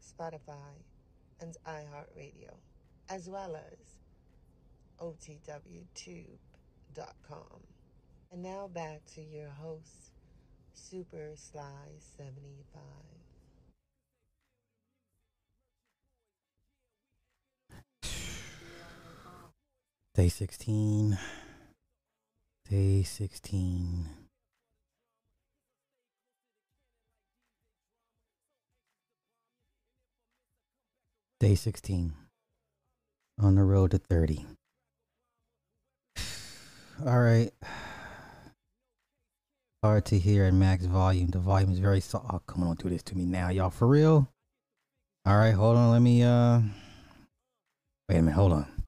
Spotify, and iHeartRadio, as well as OTWTube.com. And now back to your host, Super Sly 75. Day 16. Day 16. Day 16. On the road to 30. All right. Hard to hear at max volume. The volume is very soft. Oh, come on, do this to me now, y'all. For real? All right, hold on. Let me, uh, wait a minute. Hold on.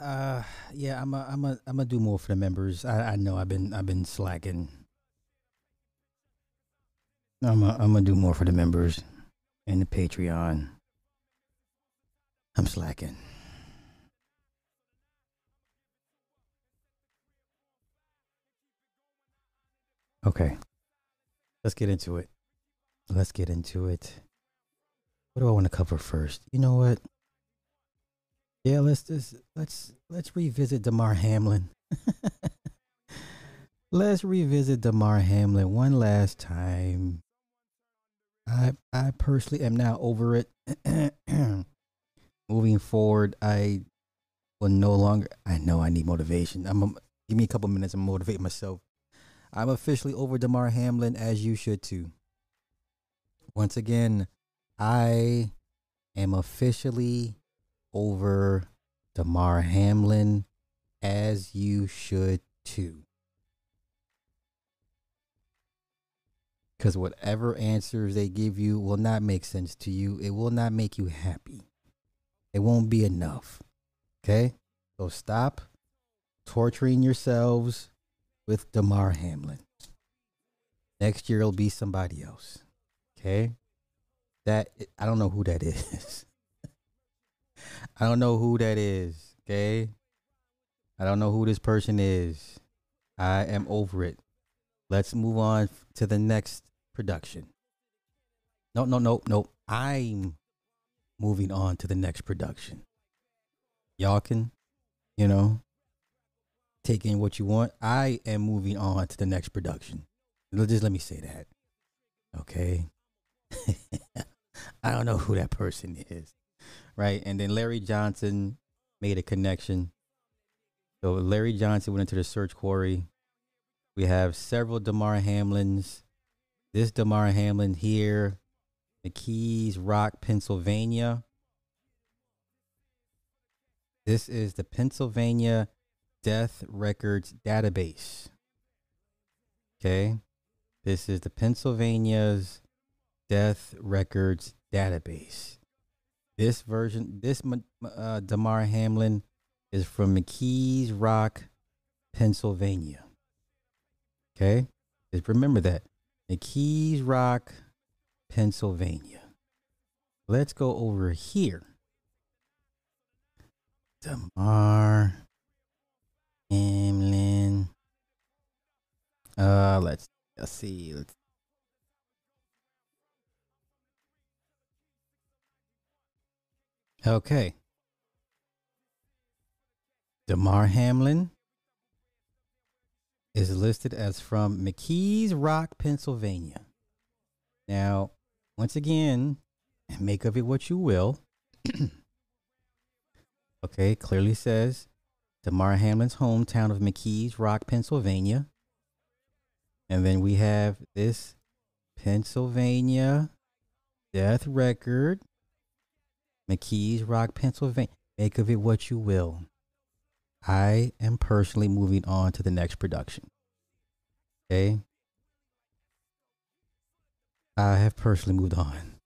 Uh, yeah, I'm a, I'm a, I'm gonna do more for the members. I, I know I've been, I've been slacking. I'm, a, I'm gonna do more for the members and the Patreon. I'm slacking. Okay, let's get into it. Let's get into it. What do I want to cover first? You know what? Yeah, let's just let's let's revisit Damar Hamlin. let's revisit Damar Hamlin one last time. I I personally am now over it. Moving forward, I will no longer. I know I need motivation. I'm a, give me a couple minutes. and motivate myself. I'm officially over Damar Hamlin, as you should too. Once again, I am officially over Damar Hamlin as you should too. Because whatever answers they give you will not make sense to you. It will not make you happy. It won't be enough. Okay? So stop torturing yourselves with Damar Hamlin. Next year it'll be somebody else. Okay? That I don't know who that is. I don't know who that is. Okay. I don't know who this person is. I am over it. Let's move on to the next production. No, no, no, no. I'm moving on to the next production. Y'all can, you know, take in what you want. I am moving on to the next production. Just let me say that. Okay. I don't know who that person is right? And then Larry Johnson made a connection. So Larry Johnson went into the search quarry. We have several Damar Hamlins. This Damar Hamlin here, McKees Rock, Pennsylvania. This is the Pennsylvania Death Records Database. Okay. This is the Pennsylvania's Death Records Database. This version, this uh, Damar Hamlin is from McKees Rock, Pennsylvania. Okay, just remember that McKees Rock, Pennsylvania. Let's go over here. Damar Hamlin. Uh, let's let's see. Let's Okay. Damar Hamlin is listed as from McKees Rock, Pennsylvania. Now, once again, make of it what you will. okay, clearly says Damar Hamlin's hometown of McKees Rock, Pennsylvania. And then we have this Pennsylvania death record. McKees Rock, Pennsylvania. Make of it what you will. I am personally moving on to the next production. Okay. I have personally moved on.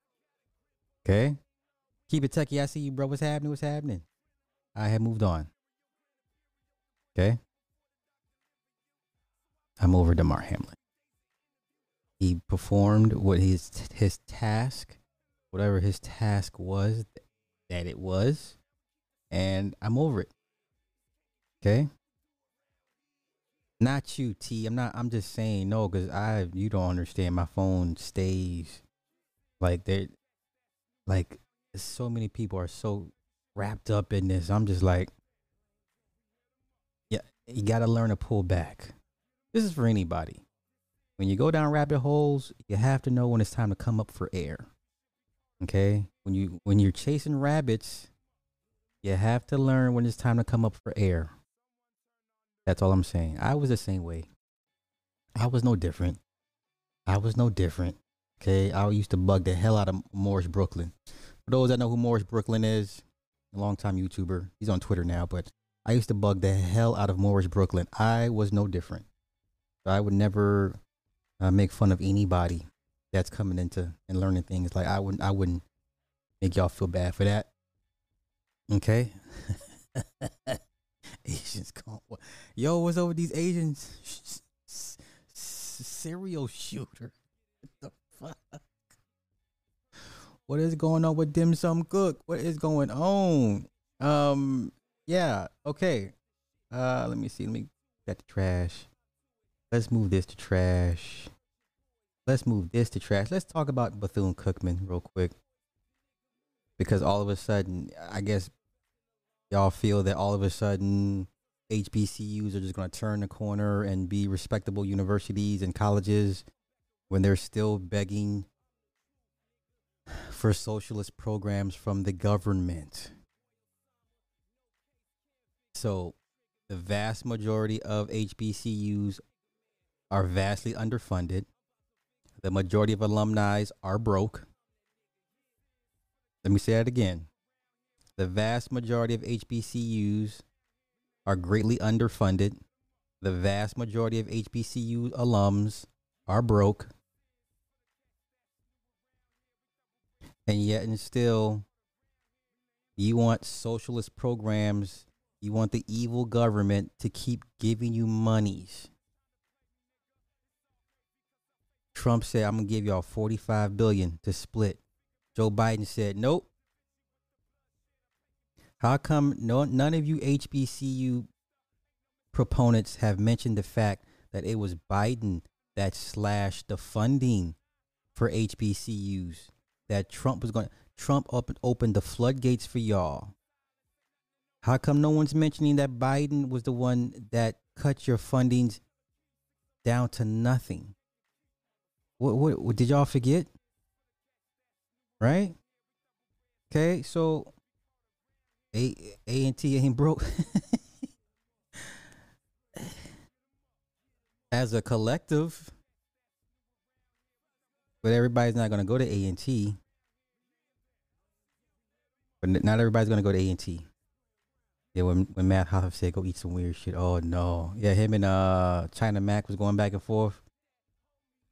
Okay. Keep it techie. I see you, bro. What's happening? What's happening? I have moved on. Okay. I'm over Damar Hamlin. He performed what his his task, whatever his task was that it was, and I'm over it. Okay. Not you, T. I'm not. I'm just saying no, because I you don't understand. My phone stays like there, like so many people are so wrapped up in this. I'm just like, yeah, you got to learn to pull back. This is for anybody. When you go down rabbit holes, you have to know when it's time to come up for air. Okay? When you when you're chasing rabbits, you have to learn when it's time to come up for air. That's all I'm saying. I was the same way. I was no different. I was no different. Okay. I used to bug the hell out of Morris Brooklyn. For those that know who Morris Brooklyn is, a long time YouTuber. He's on Twitter now, but I used to bug the hell out of Morris Brooklyn. I was no different. I would never uh, make fun of anybody that's coming into and learning things. Like I wouldn't, I wouldn't make y'all feel bad for that. Okay. Asians call yo, what's over these Asians? Serial shooter. What the fuck? What is going on with dim sum cook? What is going on? Um, yeah, okay. Uh, let me see. Let me get the trash. Let's move this to trash. Let's move this to trash. Let's talk about Bethune Cookman real quick. Because all of a sudden, I guess y'all feel that all of a sudden HBCUs are just going to turn the corner and be respectable universities and colleges when they're still begging for socialist programs from the government. So, the vast majority of HBCUs are vastly underfunded. The majority of alumni are broke. Let me say that again. The vast majority of HBCUs are greatly underfunded. The vast majority of HBCU alums are broke. And yet, and still, you want socialist programs, you want the evil government to keep giving you monies. Trump said, I'm to give y'all 45 billion to split. Joe Biden said, nope. How come no, none of you HBCU proponents have mentioned the fact that it was Biden that slashed the funding for HBCUs? That Trump was going to, Trump opened opened the floodgates for y'all. How come no one's mentioning that Biden was the one that cut your fundings down to nothing? What, what, what did y'all forget? Right? Okay, so a A and T ain't broke. As a collective, but everybody's not to go to A and T. But not everybody's to go to A and T. Yeah, when when Matt Hoff said go eat some weird shit. Oh no, yeah, him and uh China Mac was going back and forth.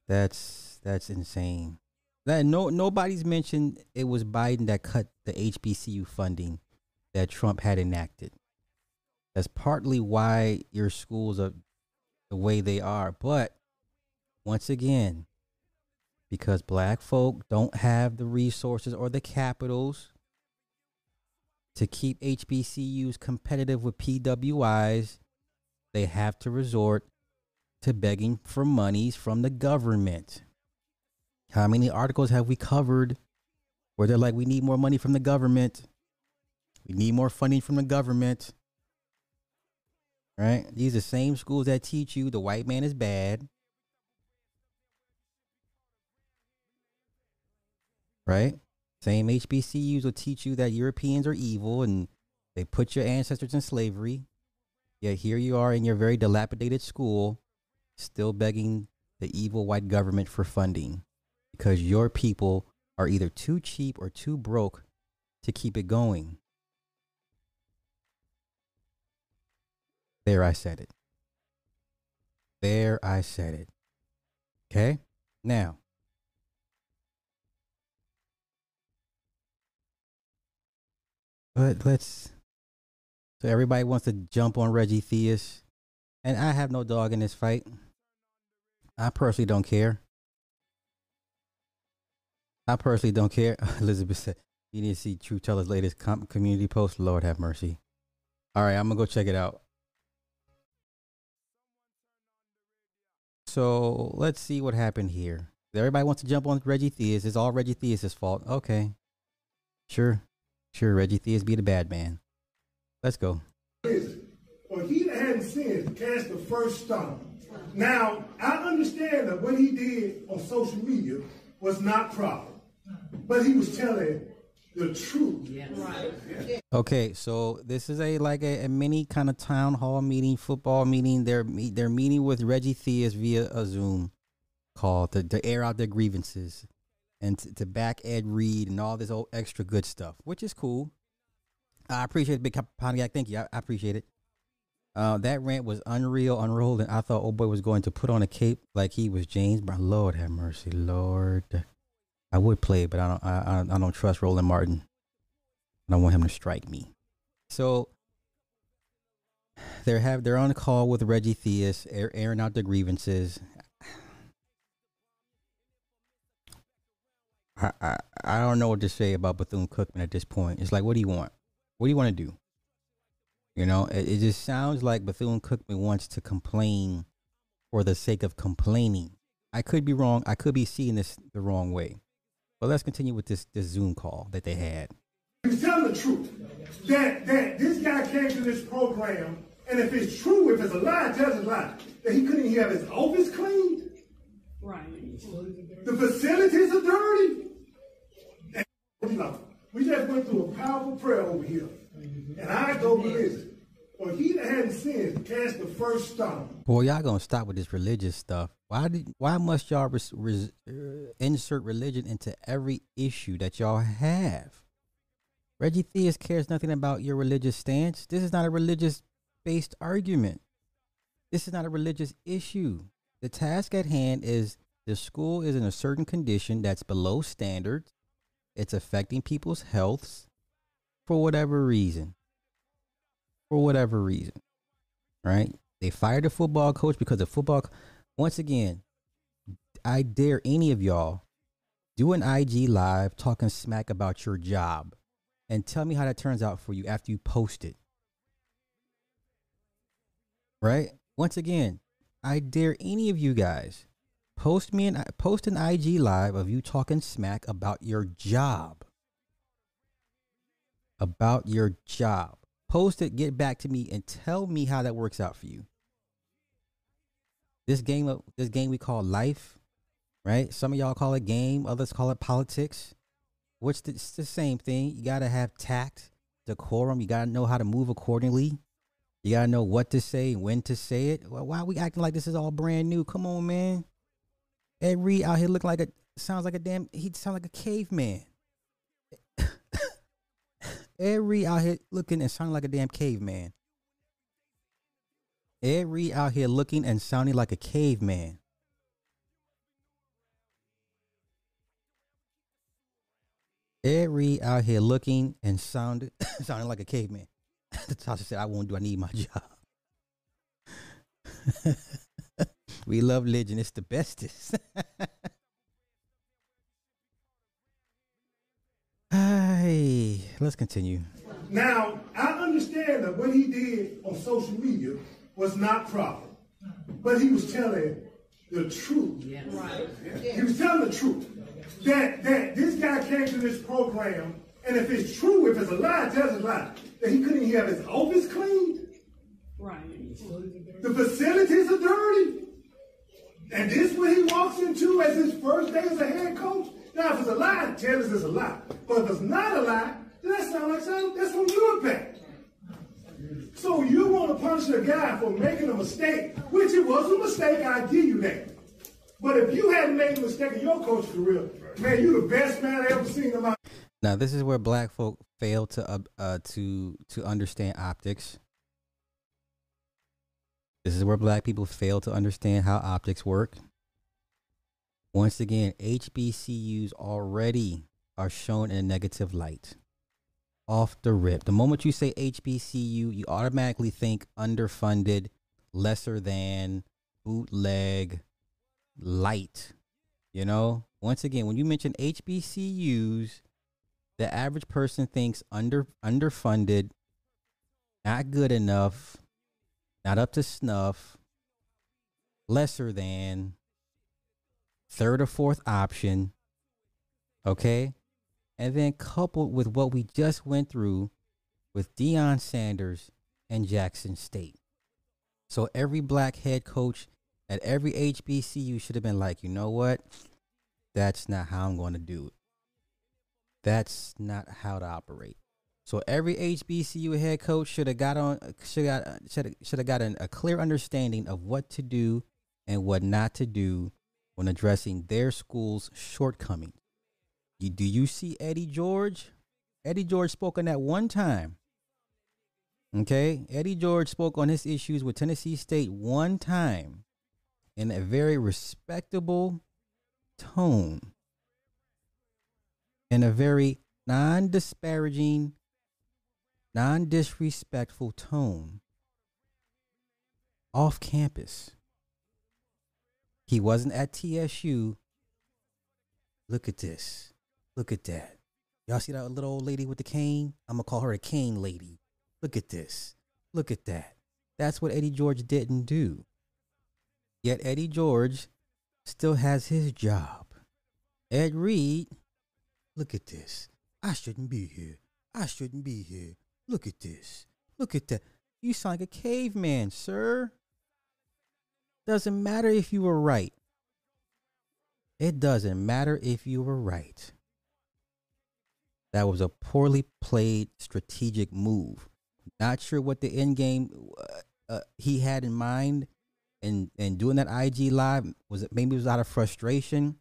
That's that's insane. That no nobody's mentioned it was Biden that cut the HBCU funding that Trump had enacted. That's partly why your schools are the way they are. But once again, because black folk don't have the resources or the capitals to keep HBCUs competitive with PWIs, they have to resort to begging for monies from the government. How many articles have we covered where they're like, we need more money from the government? We need more funding from the government. Right? These are the same schools that teach you the white man is bad. Right? Same HBCUs will teach you that Europeans are evil and they put your ancestors in slavery. Yet here you are in your very dilapidated school, still begging the evil white government for funding because your people are either too cheap or too broke to keep it going. There, I said it. There, I said it. Okay? Now, but let's. So everybody wants to jump on Reggie Theus, and I have no dog in this fight. I personally don't care. I personally don't care. Elizabeth said, "You need to see True Teller's latest com- community post." Lord have mercy. All right, I'm gonna go check it out. So let's see what happened here. Everybody wants to jump on Reggie Theus. It's all Reggie Theus' fault. Okay. Sure. Sure, Reggie Theus be the bad man. Let's go. Well, he that hadn't sinned cast the first stone. Now, I understand that what he did on social media was not proper, but he was telling the truth. Right. Okay, so this is a like a, a mini kind of town hall meeting, football meeting. They're they're meeting with Reggie Theus via a Zoom call to, to air out their grievances and to, to back Ed Reed and all this old extra good stuff, which is cool. I appreciate it, Big Pontiac. Thank you. I, I appreciate it. Uh, that rant was unreal, unrolled, and I thought old boy was going to put on a cape like he was James Brown. Lord have mercy, Lord. I would play, but I don't. I, I, I don't trust Roland Martin. I don't want him to strike me. So they're have they're on a call with Reggie Theus, air, airing out their grievances. I, I I don't know what to say about Bethune Cookman at this point. It's like, what do you want? What do you want to do? You know, it, it just sounds like Bethune Cookman wants to complain for the sake of complaining. I could be wrong. I could be seeing this the wrong way. But let's continue with this this Zoom call that they had. He was telling the truth. That that this guy came to this program, and if it's true, if it's a lie, tells a lie. That he couldn't even have his office cleaned. Right. The facilities are dirty. And, we just went through a powerful prayer over here, and I go with Well, he that hadn't sinned cast the first stone. Boy, y'all gonna stop with this religious stuff. Why did? Why must y'all res, res, uh, insert religion into every issue that y'all have? Reggie Theus cares nothing about your religious stance. This is not a religious based argument. This is not a religious issue. The task at hand is the school is in a certain condition that's below standards. It's affecting people's healths for whatever reason. For whatever reason. Right? They fired the football coach because the football once again, I dare any of y'all do an IG live talking smack about your job and tell me how that turns out for you after you post it. Right? Once again, I dare any of you guys post me an post an IG live of you talking smack about your job. About your job. Post it, get back to me and tell me how that works out for you. This game of this game we call life, right? Some of y'all call it game, others call it politics. Which it's the same thing. You gotta have tact, decorum. You gotta know how to move accordingly. You gotta know what to say when to say it. Well, why are we acting like this is all brand new? Come on, man. Ed Reed out here look like a sounds like a damn. He sounds like a caveman. Reed out here looking and sounding like a damn caveman. Reed out here looking and sounding like a caveman. Reed out here looking and sounding sounding like a caveman. Tasha said, "I won't do. I need my job." we love legend. It's the bestest. Hey, let's continue. Now, I understand that what he did on social media was not proper, but he was telling the truth. Right. He was telling the truth. That that this guy came to this program, and if it's true, if it's a lie, tells a lie. That he couldn't even have his office cleaned. Right. The facilities are dirty. And this what he walks into as his first day as a head coach? Now, if it's a lie, tell us it's a lie. But if it's not a lie, then that sounds like something that's on your back. So you want to punish a guy for making a mistake, which it was a mistake, I give you that. But if you hadn't made a mistake in your coach career, man, you the best man I ever seen in my Now this is where black folk fail to uh, uh to to understand optics. This is where black people fail to understand how optics work. Once again, HBCUs already are shown in a negative light. Off the rip. The moment you say HBCU, you automatically think underfunded, lesser than, bootleg, light. You know? Once again, when you mention HBCUs, the average person thinks under underfunded, not good enough, not up to snuff, lesser than, third or fourth option. Okay? And then coupled with what we just went through with Deion Sanders and Jackson State. So every black head coach at every HBCU should have been like, you know what? That's not how I'm going to do it. That's not how to operate. So every HBCU head coach should have got on should got should have got an, a clear understanding of what to do and what not to do when addressing their school's shortcomings. Do you see Eddie George? Eddie George spoke on that one time. Okay, Eddie George spoke on his issues with Tennessee State one time in a very respectable tone, in a very non disparaging, non disrespectful tone off campus. He wasn't at TSU. Look at this. Look at that. Y'all see that little old lady with the cane? I'm to call her a cane lady. Look at this. Look at that. That's what Eddie George didn't do. Yet Eddie George still has his job. Ed Reed, look at this. I shouldn't be here. I shouldn't be here. Look at this. Look at that. You sound like a caveman, sir. Doesn't matter if you were right. It doesn't matter if you were right. That was a poorly played strategic move. Not sure what the end game uh, uh, he had in mind and and doing that IG live was it maybe it was out of frustration.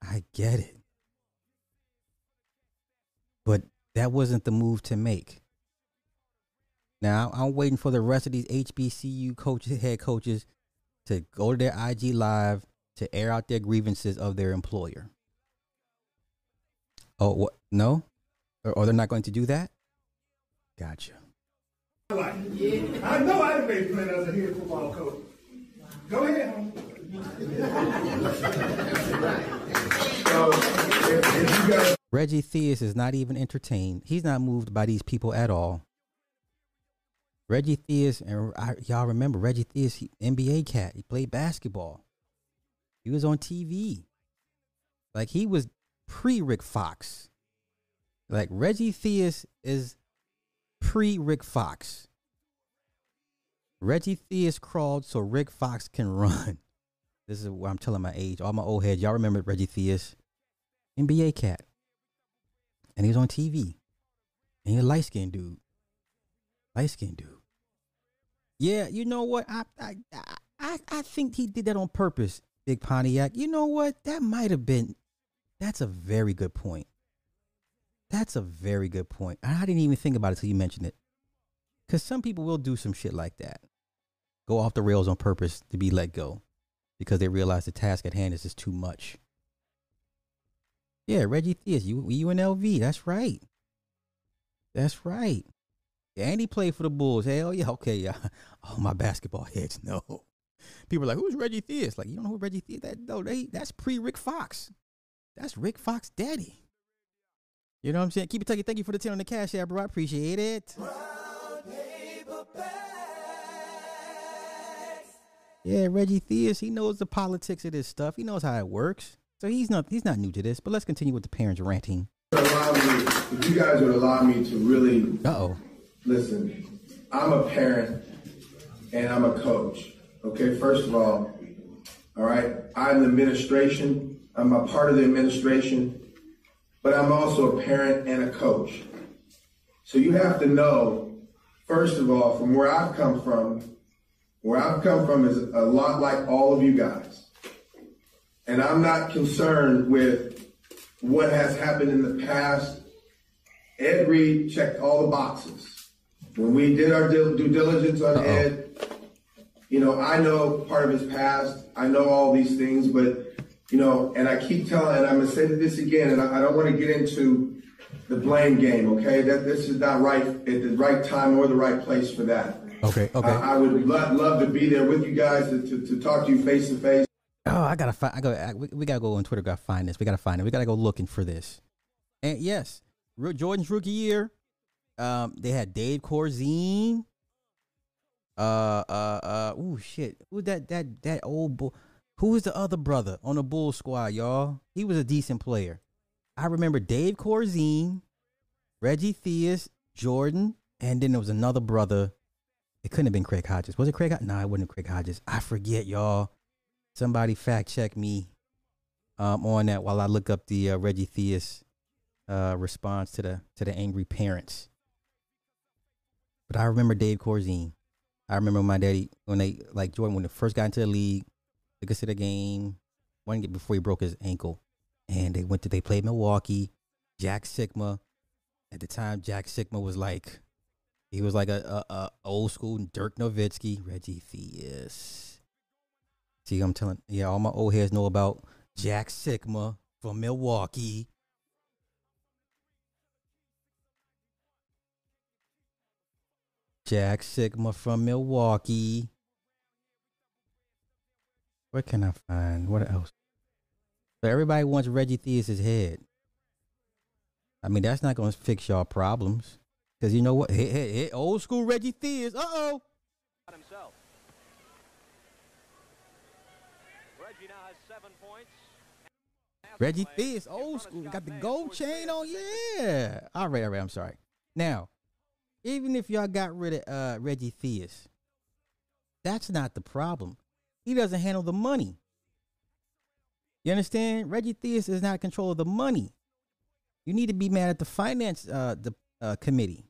I get it. But that wasn't the move to make. Now I'm waiting for the rest of these HBCU coaches, head coaches, to go to their IG live to air out their grievances of their employer. Oh, what? No, or, or they're not going to do that. Gotcha. life. I know I make play as a head football coach. Go ahead. homie. so, if, if Reggie Theus is not even entertained. He's not moved by these people at all. Reggie Theus, and I, y'all remember Reggie Theus, he, NBA cat. He played basketball. He was on TV. Like he was pre Rick Fox. Like Reggie Theus is pre Rick Fox. Reggie Theus crawled so Rick Fox can run. This is where I'm telling my age. All my old heads, y'all remember Reggie Theus, NBA cat, and he was on TV. And he's a light skinned dude. Light skinned dude. Yeah, you know what? I I I I think he did that on purpose, Big Pontiac. You know what? That might have been. That's a very good point. That's a very good point. I didn't even think about it till you mentioned it. Because some people will do some shit like that. Go off the rails on purpose to be let go because they realize the task at hand is just too much. Yeah, Reggie Theus, you you in LV. That's right. That's right. And he played for the Bulls. Hell yeah, okay, yeah. Oh, my basketball heads, no. People are like, who's Reggie Theus? Like, you don't know who Reggie Theus? That no, they that's pre Rick Fox. That's Rick Fox daddy. You know what I'm saying? Keep it tucky. Thank you for the 10 on the cash app, bro. I appreciate it. Yeah, Reggie Theus, he knows the politics of this stuff. He knows how it works. So he's not he's not new to this. But let's continue with the parents ranting. allow me, if you guys would allow me to really Uh oh. Listen, I'm a parent and I'm a coach. Okay, first of all, all right, I'm the administration. I'm a part of the administration, but I'm also a parent and a coach. So you have to know, first of all, from where I've come from, where I've come from is a lot like all of you guys. And I'm not concerned with what has happened in the past. Ed Reed checked all the boxes. When we did our due diligence on Uh-oh. Ed, you know, I know part of his past. I know all these things, but you know, and I keep telling, and I'm gonna say this again, and I, I don't want to get into the blame game. Okay, that this is not right at the right time or the right place for that. Okay, okay. I, I would love, love to be there with you guys to, to, to talk to you face to face. Oh, I gotta find. I go. I, we, we gotta go on Twitter. Gotta find this. We gotta find it. We gotta go looking for this. And yes, Jordan's rookie year. Um, they had Dave Corzine. Uh, uh, uh. Ooh, shit. Who that? That that old bull. Who was the other brother on the Bull squad, y'all? He was a decent player. I remember Dave Corzine, Reggie Theus, Jordan, and then there was another brother. It couldn't have been Craig Hodges. Was it Craig? No, it wasn't Craig Hodges. I forget, y'all. Somebody fact check me um, on that while I look up the uh, Reggie Theus uh, response to the to the angry parents. But I remember Dave Corzine. I remember my daddy when they like Jordan when they first got into the league, took us to the game, one before he broke his ankle, and they went to they played Milwaukee. Jack Sikma, at the time, Jack Sikma was like he was like a, a, a old school Dirk Nowitzki, Reggie Theus. See, I'm telling, yeah, all my old heads know about Jack Sikma from Milwaukee. Jack Sikma from Milwaukee. What can I find? What else? So everybody wants Reggie Theus's head. I mean, that's not going to fix y'all problems. Because you know what? Hey, hey, hey, old school Reggie Theus. Uh oh. himself. Reggie now has seven points. Reggie Theus, old school. Got the gold chain on. Yeah. All right, all right. I'm sorry. Now, even if y'all got rid of uh, Reggie Theus, that's not the problem. He doesn't handle the money. You understand? Reggie Theus is not in control of the money. You need to be mad at the finance uh, the uh, committee.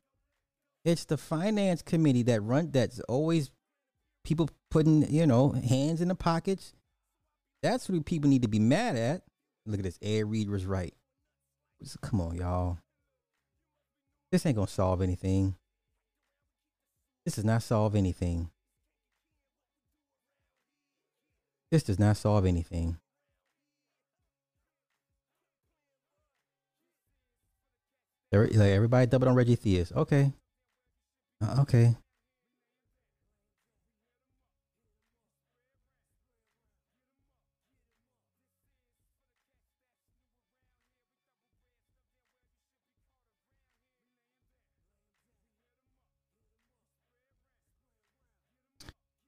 It's the finance committee that run that's always people putting you know hands in the pockets. That's what people need to be mad at. Look at this. Ed Reed was right. Come on, y'all. This ain't gonna solve anything. This does not solve anything. This does not solve anything. Like everybody doubled on Reggie Theus. Okay. Uh, okay.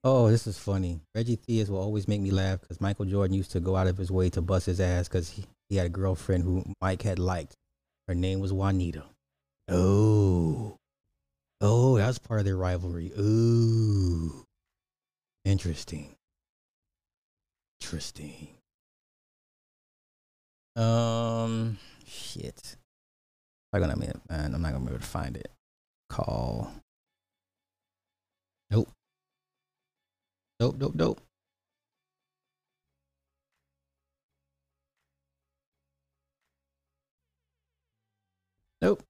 Oh, this is funny. Reggie Theus will always make me laugh because Michael Jordan used to go out of his way to bust his ass because he, he had a girlfriend who Mike had liked. Her name was Juanita. Oh. Oh, that was part of their rivalry. Ooh. Interesting. Interesting. Um, shit. I'm gonna, man, I'm not gonna be able to find it. Call. Nope, nope, nope. Nope.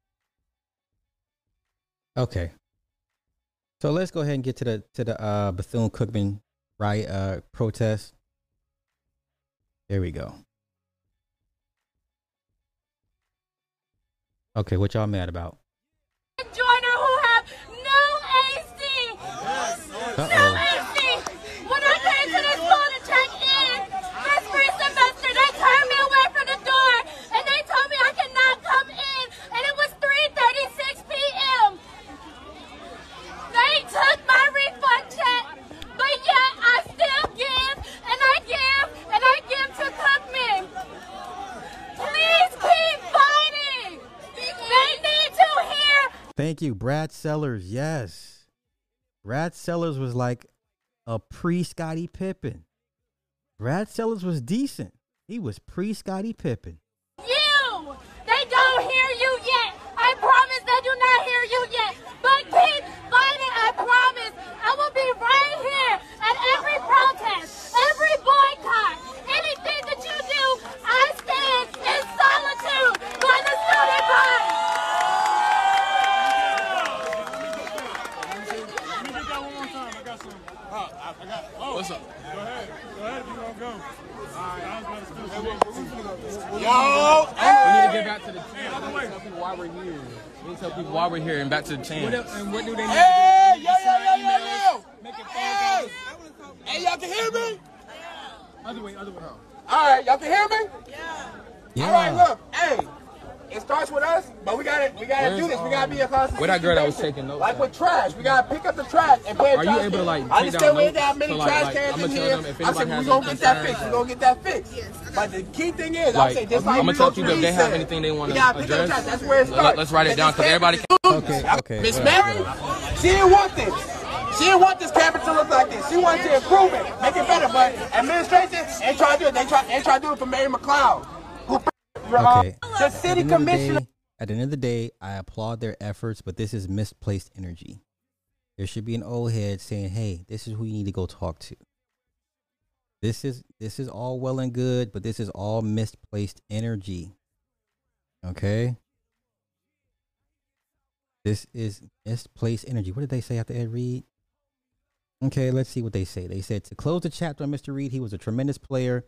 Okay. So let's go ahead and get to the to the uh Bethune Cookman riot uh protest. There we go. Okay, what y'all mad about? Joiner who have no AC. Uh-oh. AC. When I came to the school to check in this free semester, they turned me away from the door and they told me I could not come in. And it was 3:36 p.m. They took my refund check, but yet I still give and I give and I give to Cookman. Please keep fighting. They need to hear Thank you, Brad Sellers. Yes. Brad Sellers was like a pre Scottie Pippen. Brad Sellers was decent. He was pre Scottie Pippen. you. They Oh, We need to get back to the chant. We need to tell people why we're here. We need to tell people why we're here and back to the chant. and what do they need hey, yo, yo, yo, yo, yo. Hey, hey, y'all can hear me? Yeah. Other way, other way. All right, y'all can hear me? Yeah. All right, look, hey, it starts with us, but we gotta, we gotta Where's, do this. We gotta be um, a constant. Where that girl that was taking notes Like at? with trash, we gotta pick up the trash and pay. Are you able to, like, I take understand down we ain't got many So, like- trash like, cans I'ma in here. I said anybody we has gonna get that concerns, fixed. We like- gonna get that fixed. But the key thing is, I'm Like, saying just I'm like gonna we tell go people if to they have anything they want we to gotta pick up address. trash. That's where it Let- starts. let's write it down this 'cause everybody campus- Okay, okay, Miss Mary, she didn't want this. She didn't want this campus to look like this. She wanted to improve it, make it better. But administration ain't trying to do it. They try, they trying to do it for Mary McLeod. Who, Okay. the At the city end of the commissioner. day- At the end of the day, I applaud their efforts, but this is misplaced energy. There should be an old head saying, "Hey, this is who you need to go talk to." This is this is all well and good, but this is all misplaced energy. Okay? This is misplaced energy. What did they say after Ed Reed? Okay, let's see what they say. They said to close the chapter on Mr. Reed, he was a tremendous player.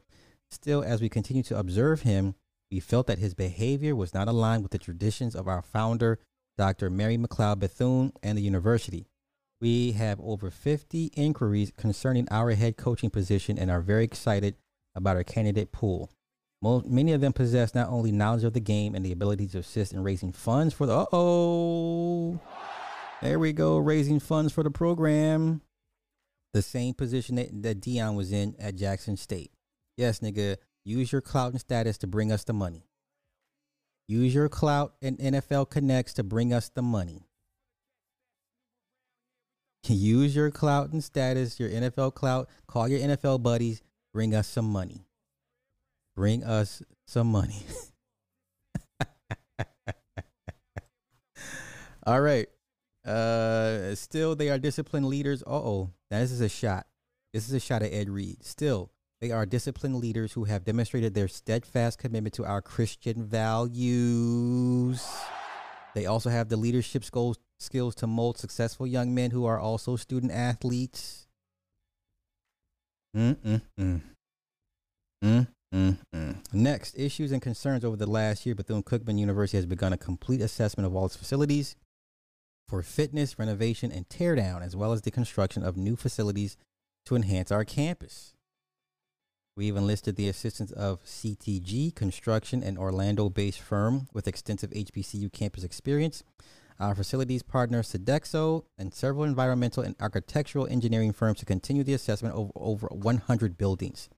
Still, as we continue to observe him, we felt that his behavior was not aligned with the traditions of our founder, Dr. Mary McLeod Bethune, and the university. We have over 50 inquiries concerning our head coaching position and are very excited about our candidate pool. Mo- many of them possess not only knowledge of the game and the ability to assist in raising funds for the. Uh oh. There we go, raising funds for the program. The same position that, that Deion was in at Jackson State. Yes, nigga, use your clout and status to bring us the money. Use your clout and NFL connects to bring us the money. Use your clout and status, your NFL clout. Call your NFL buddies. Bring us some money. Bring us some money. All right. Uh, still, they are disciplined leaders. Uh oh, this is a shot. This is a shot at Ed Reed. Still, they are disciplined leaders who have demonstrated their steadfast commitment to our Christian values. They also have the leadership skills skills to mold successful young men who are also student athletes. Mm-mm-mm. Mm-mm-mm. Next, issues and concerns over the last year, Bethune-Cookman University has begun a complete assessment of all its facilities for fitness, renovation, and teardown, as well as the construction of new facilities to enhance our campus. We have enlisted the assistance of CTG Construction, an Orlando based firm with extensive HBCU campus experience. Our facilities partner, Sodexo, and several environmental and architectural engineering firms to continue the assessment of over 100 buildings.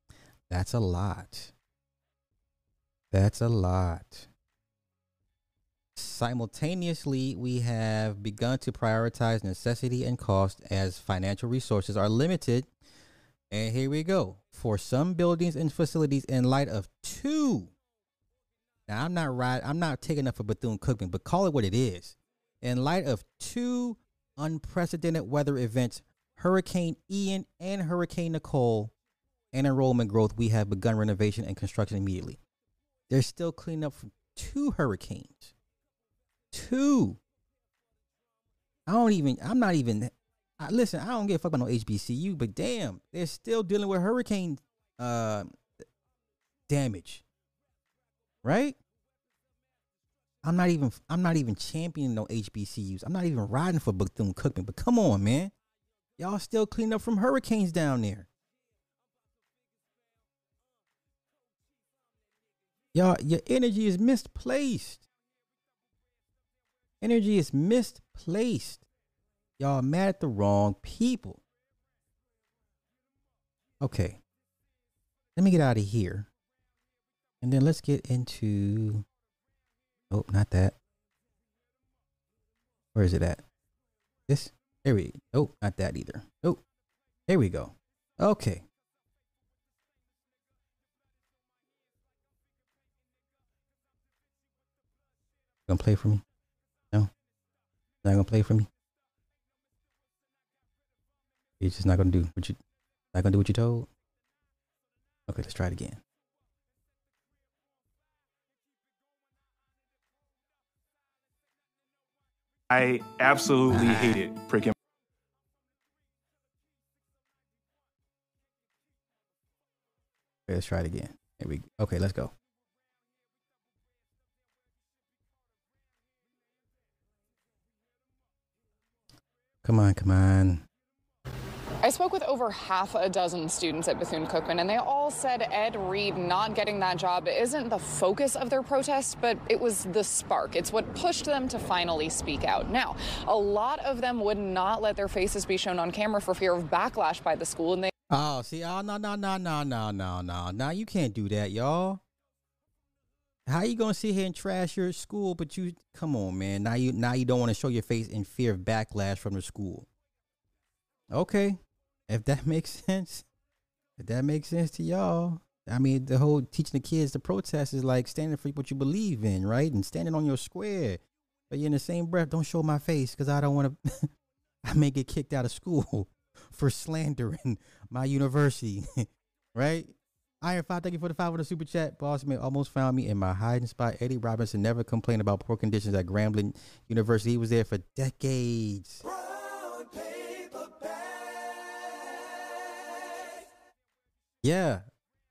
That's a lot. That's a lot. Simultaneously, we have begun to prioritize necessity and cost as financial resources are limited. And here we go. For some buildings and facilities, in light of two. Now, I'm not right. I'm not taking up for Bethune Cookman, but call it what it is. In light of two unprecedented weather events, Hurricane Ian and Hurricane Nicole, and enrollment growth, we have begun renovation and construction immediately. They're still cleaning up from two hurricanes. Two. I don't even, I'm not even, I, listen, I don't give a fuck about no HBCU, but damn, they're still dealing with hurricane uh, damage. Right? I'm not even, I'm not even championing no HBCUs. I'm not even riding for Bethune Cookman, but come on, man. Y'all still cleaning up from hurricanes down there. Y'all, your energy is misplaced. Energy is misplaced. Y'all mad at the wrong people. Okay. Let me get out of here. And then let's get into. Oh, not that. Where is it at? This? There we Oh, not that either. Oh, there we go. Okay. Gonna play for me? No? Not gonna play for me? You're just not gonna do what you not gonna do what you told? Okay, let's try it again. I absolutely ah. hated freaking. Okay, let's try it again. Here we okay, let's go. Come on, come on. I spoke with over half a dozen students at Bethune Cookman, and they all said Ed Reed not getting that job isn't the focus of their protest, but it was the spark. It's what pushed them to finally speak out. Now, a lot of them would not let their faces be shown on camera for fear of backlash by the school, and they Oh, see, oh no, no, no, no, no, no, no. Now you can't do that, y'all. How you gonna sit here and trash your school? But you, come on, man. Now you, now you don't want to show your face in fear of backlash from the school. Okay, if that makes sense, if that makes sense to y'all. I mean, the whole teaching the kids to protest is like standing for what you believe in, right? And standing on your square. But you're in the same breath, don't show my face because I don't want to. I may get kicked out of school for slandering my university, right? Iron Five, thank you for the five with the super chat. Boss man almost found me in my hiding spot. Eddie Robinson never complained about poor conditions at Grambling University. He was there for decades. Yeah,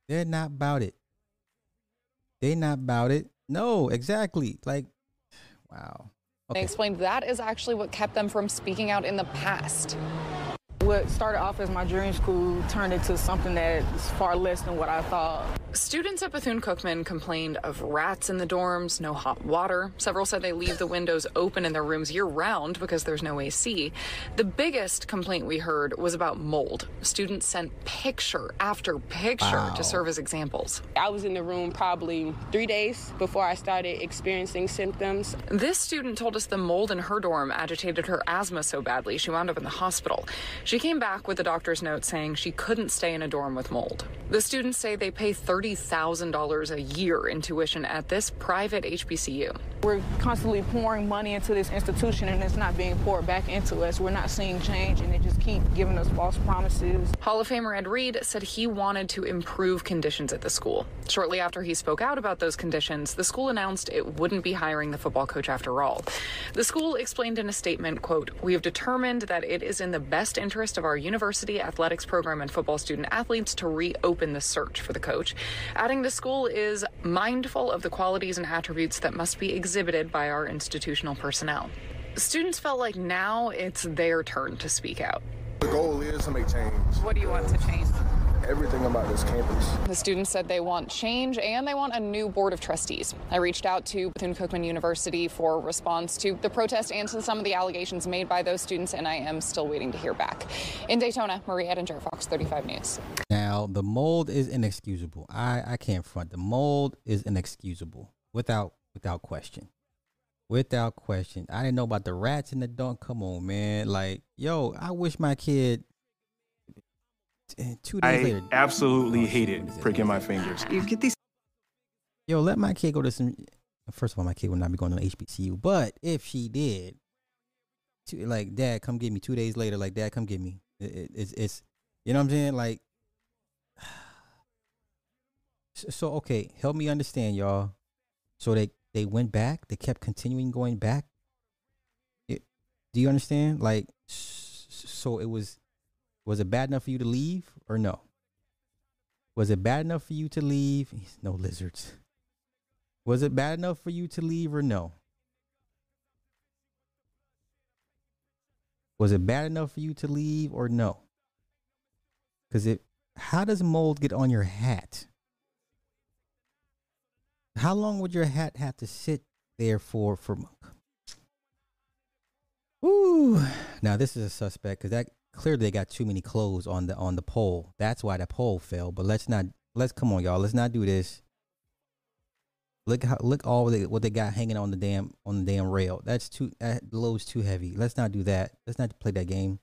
they're not about it. They're not about it. No, exactly. Like, wow. They explained that is actually what kept them from speaking out in the past. What started off as my dream school turned into something that is far less than what I thought. Students at Bethune Cookman complained of rats in the dorms, no hot water. Several said they leave the windows open in their rooms year round because there's no AC. The biggest complaint we heard was about mold. Students sent picture after picture Wow. to serve as examples. I was in the room probably three days before I started experiencing symptoms. This student told us the mold in her dorm agitated her asthma so badly she wound up in the hospital. She came back with a doctor's note saying she couldn't stay in a dorm with mold. The students say they pay $30,000 a year in tuition at this private HBCU. We're constantly pouring money into this institution and it's not being poured back into us. We're not seeing change and they just keep giving us false promises. Hall of Famer Ed Reed said he wanted to improve conditions at the school. Shortly after he spoke out about those conditions, the school announced it wouldn't be hiring the football coach after all. The school explained in a statement, quote, "We have determined that it is in the best interest of our university athletics program and football student athletes to reopen the search for the coach." Adding the school is mindful of the qualities and attributes that must be exhibited by our institutional personnel. Students felt like now it's their turn to speak out. The goal is to make change. What do you want to change? Everything about this campus. The students said they want change and they want a new board of trustees. I reached out to Bethune Cookman University for response to the protest and to some of the allegations made by those students, and I am still waiting to hear back. In Daytona, Marie Edinger, Fox 35 News. Now the mold is inexcusable. I I can't front. The mold is inexcusable without without question. Without question. I didn't know about the rats in the dunk. Come on, man. Like, yo, I wish my kid t- two days I later. absolutely oh, hate it pricking my fingers. You get these. Yo, let my kid go to some. First of all, my kid would not be going to HBCU, but if she did, two, like, Dad, come get me. Two days later, like, Dad, come get me. It, it- it's, it's, you know what I'm saying? Like, so, okay, help me understand, y'all. So they they went back. They kept continuing going back. It, do you understand? Like, so it was was it bad enough for you to leave or no? Was it bad enough for you to leave? No lizards. Was it bad enough for you to leave or no? Was it bad enough for you to leave or no? Because it, how does mold get on your hat? How long would your hat have to sit there for? For Ooh, now this is a suspect because that clearly they got too many clothes on the on the pole. That's why the pole fell. But let's not let's come on, y'all. Let's not do this. Look how look all they, what they got hanging on the damn on the damn rail. That's too that load's too heavy. Let's not do that. Let's not play that game.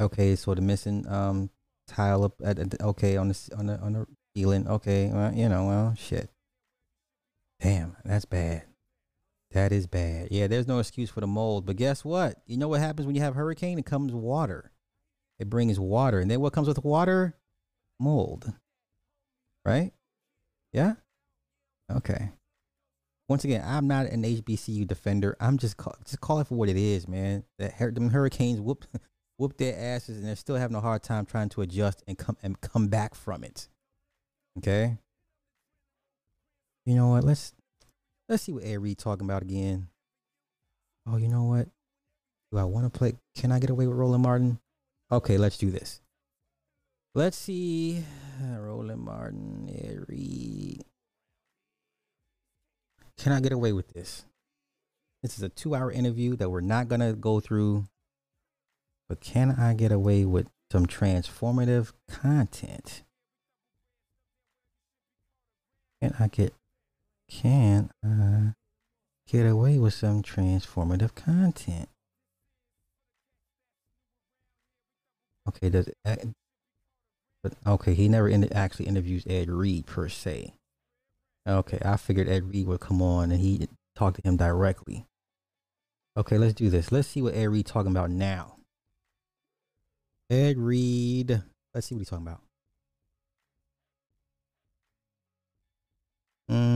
Okay, so the missing um tile up at, at the- okay on the on the on the ceiling. Okay, well, you know, well, shit. Damn, that's bad. That is bad. Yeah, there's no excuse for the mold. But guess what? You know what happens when you have hurricane? It comes water. It brings water, and then what comes with water? Mold. Right? Yeah. Okay. Once again, I'm not an HBCU defender. I'm just call, just call it for what it is, man. That them hurricanes whoop whoop their asses, and they're still having a hard time trying to adjust and come and come back from it. Okay. You know what? Let's let's see what Ed Reed talking about again. Oh, you know what? Do I want to play? Can I get away with Roland Martin? Okay, let's do this. Let's see. Roland Martin, Ed Reed. Can I get away with this? This is a two hour interview that we're not going to go through. But can I get away with some transformative content? Can I get can I get away with some transformative content? Okay, does it, but okay, he never in, actually interviews Ed Reed per se. Okay, I figured Ed Reed would come on and he talk to him directly. Okay, let's do this. Let's see what Ed Reed talking about now. Ed Reed, let's see what he's talking about. Mm. Mm.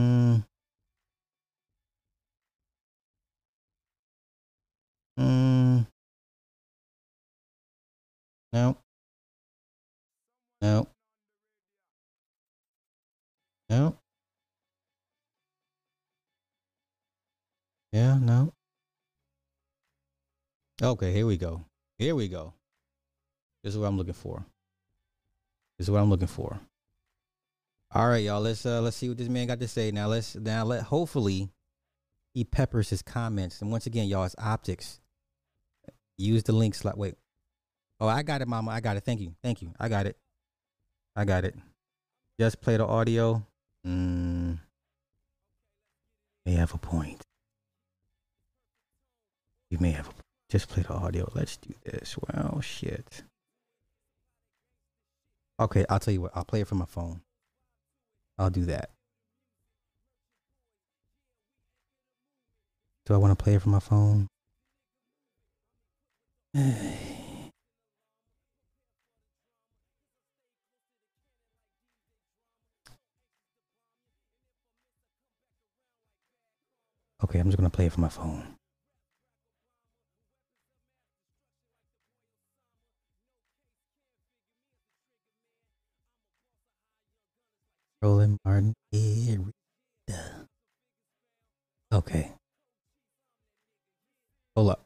No. No. No. Yeah, no. Okay, here we go. Here we go. This is what I'm looking for. This is what I'm looking for. All right, y'all. Let's uh let's see what this man got to say. Now let's now let hopefully he peppers his comments. And once again, y'all, it's optics. Use the link slot. Wait. Oh, I got it, mama. I got it. Thank you. Thank you. I got it. I got it. Just play the audio. Mm. May have a point. You may have a just play the audio. Let's do this. Well, shit. Okay, I'll tell you what. I'll play it from my phone. I'll do that. Do I want to play it from my phone? Okay, I'm just to play it from my phone. Roland Martin Okay. Hold up.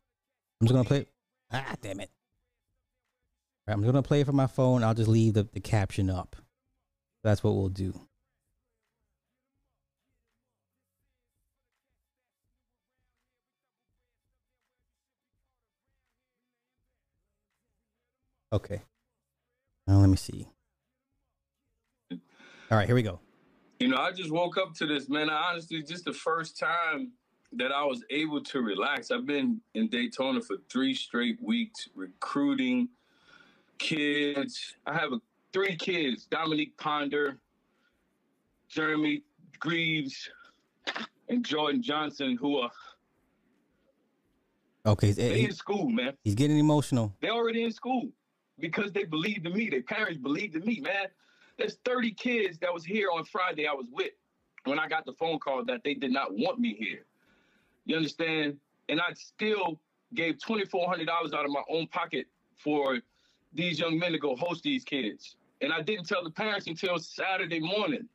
I'm just gonna play. Ah, damn it. Right, I'm gonna play it from my phone. I'll just leave the, the caption up. That's what we'll do. Okay. Now let me see. All right, here we go. You know, I just woke up to this, man. I honestly, just the first time that I was able to relax. I've been in Daytona for three straight weeks recruiting kids. I have a, three kids Dominique Ponder, Jeremy Greaves, and Jordan Johnson, who are Okay, he's, they in school, man. he's getting emotional. They're already in school because they believed in me. Their parents believed in me, man. There's 30 kids that was here on Friday I was with when I got the phone call that they did not want me here. You understand? And I still gave $2,400 out of my own pocket for these young men to go host these kids. And I didn't tell the parents until Saturday morning.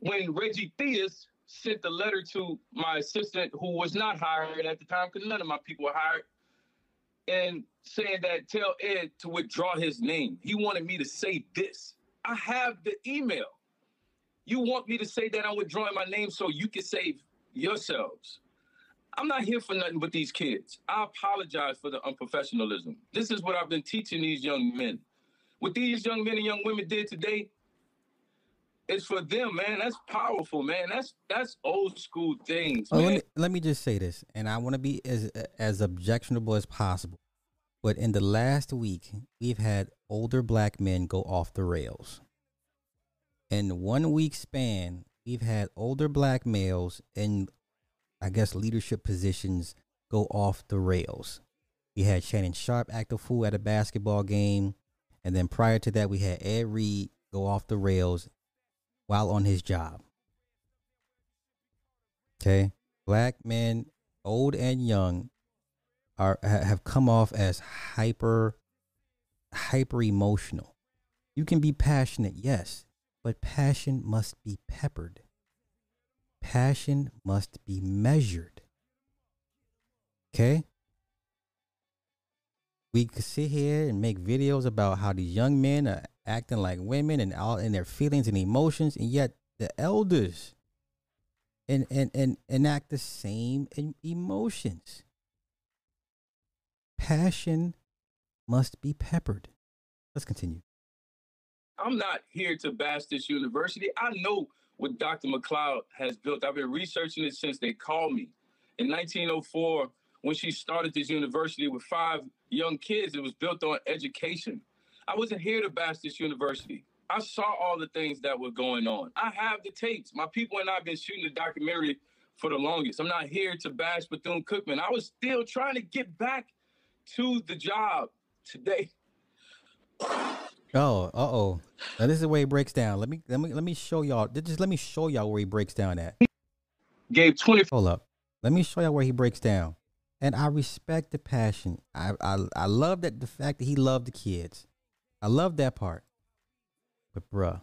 When Reggie Theus sent the letter to my assistant, who was not hired at the time, because none of my people were hired, and saying that tell Ed to withdraw his name. He wanted me to say this. I have the email. You want me to say that I'm withdrawing my name so you can save yourselves. I'm not here for nothing but these kids. I apologize for the unprofessionalism. This is what I've been teaching these young men. What these young men and young women did today is for them, man. That's powerful, man. That's that's old school things, Oh, let me let me just say this, and I want to be as as objectionable as possible. But in the last week, we've had older black men go off the rails. In one week span, we've had older black males in, I guess, leadership positions go off the rails. We had Shannon Sharpe act a fool at a basketball game, and then prior to that, we had Ed Reed go off the rails while on his job. Okay, black men, old and young, are have come off as hyper, hyper emotional. You can be passionate, yes, but passion must be peppered. Passion must be measured. Okay, we could sit here and make videos about how these young men are acting like women and all in their feelings and emotions, and yet the elders and and and enact the same emotions. Passion must be peppered. Let's continue. I'm not here to bash this university. I know what Dr. McLeod has built. I've been researching it since they called me. In 1904, when she started this university with five young kids, it was built on education. I wasn't here to bash this university. I saw all the things that were going on. I have the tapes. My people and I have been shooting the documentary for the longest. I'm not here to bash Bethune Cookman. I was still trying to get back to the job today. Oh, uh oh. Now this is the way it breaks down. Let me let me let me show y'all. Just let me show y'all where he breaks down at. Gave 20 Hold up. Let me show y'all where he breaks down. And I respect the passion. I I I love that the fact that he loved the kids. I love that part. But bruh,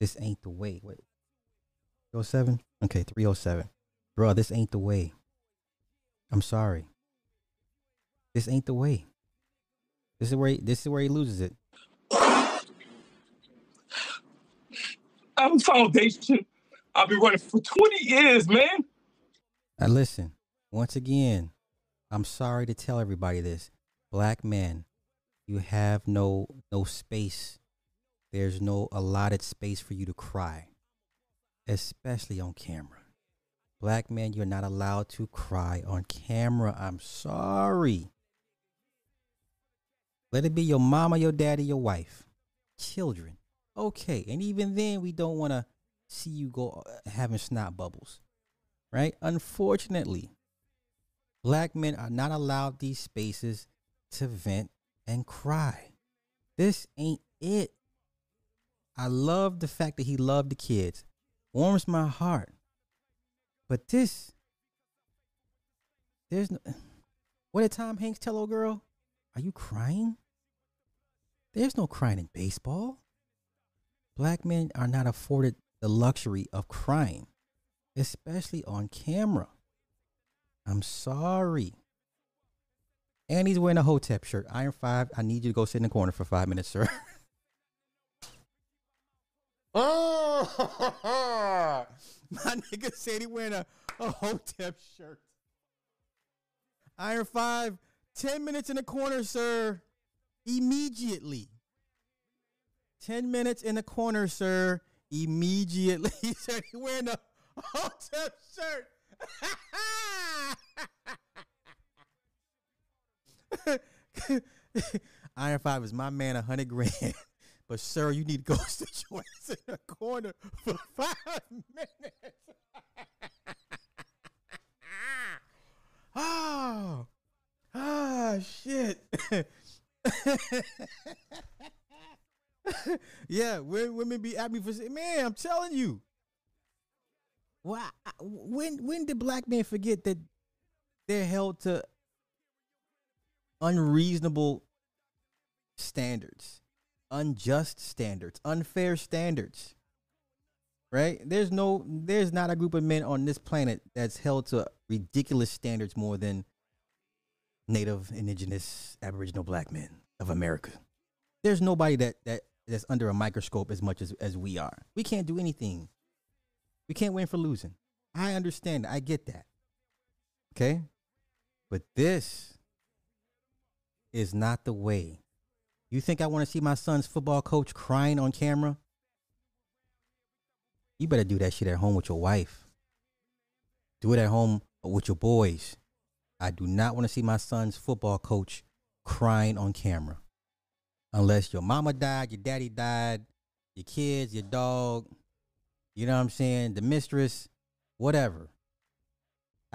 this ain't the way. Wait. 307? Okay, 307. Bruh, this ain't the way. I'm sorry. This ain't the way. This is where he, this is where he loses it. I'm foundation. I've been running for 20 years, man. Now listen, once again, I'm sorry to tell everybody this. Black men, you have no no space. There's no allotted space for you to cry, especially on camera. Black men, you're not allowed to cry on camera. I'm sorry. Let it be your mama, your daddy, your wife, children. Okay, and even then, we don't want to see you go uh, having snot bubbles, right? Unfortunately, black men are not allowed these spaces to vent and cry. This ain't it. I love the fact that he loved the kids. Warms my heart. But this, there's no. What did Tom Hanks tell old girl? Are you crying? There's no crying in baseball. Black men are not afforded the luxury of crying, especially on camera. I'm sorry. And he's wearing a Hotep shirt. Iron 5, I need you to go sit in the corner for five minutes, sir. oh, my nigga said he wearing a, a Hotep shirt. Iron 5, 10 minutes in the corner, sir. Immediately. 10 minutes in the corner, sir. Immediately. He said he wearing a Hotep shirt. Iron Five is my man, a hundred grand. But sir, you need to go sit your ass in the corner for five minutes. oh, ah, shit. yeah, women be at me for man, I'm telling you. Why? When when did black men forget that they're held to unreasonable standards, unjust standards, unfair standards? Right? There's no, there's not a group of men on this planet that's held to ridiculous standards more than Native, Indigenous, Aboriginal black men of America. There's nobody that that that's under a microscope as much as as we are. We can't do anything. We can't win for losing. I understand. I get that. Okay? But this is not the way. You think I want to see my son's football coach crying on camera? You better do that shit at home with your wife. Do it at home with your boys. I do not want to see my son's football coach crying on camera. Unless your mama died, your daddy died, your kids, your dog, you know what I'm saying? The mistress, whatever.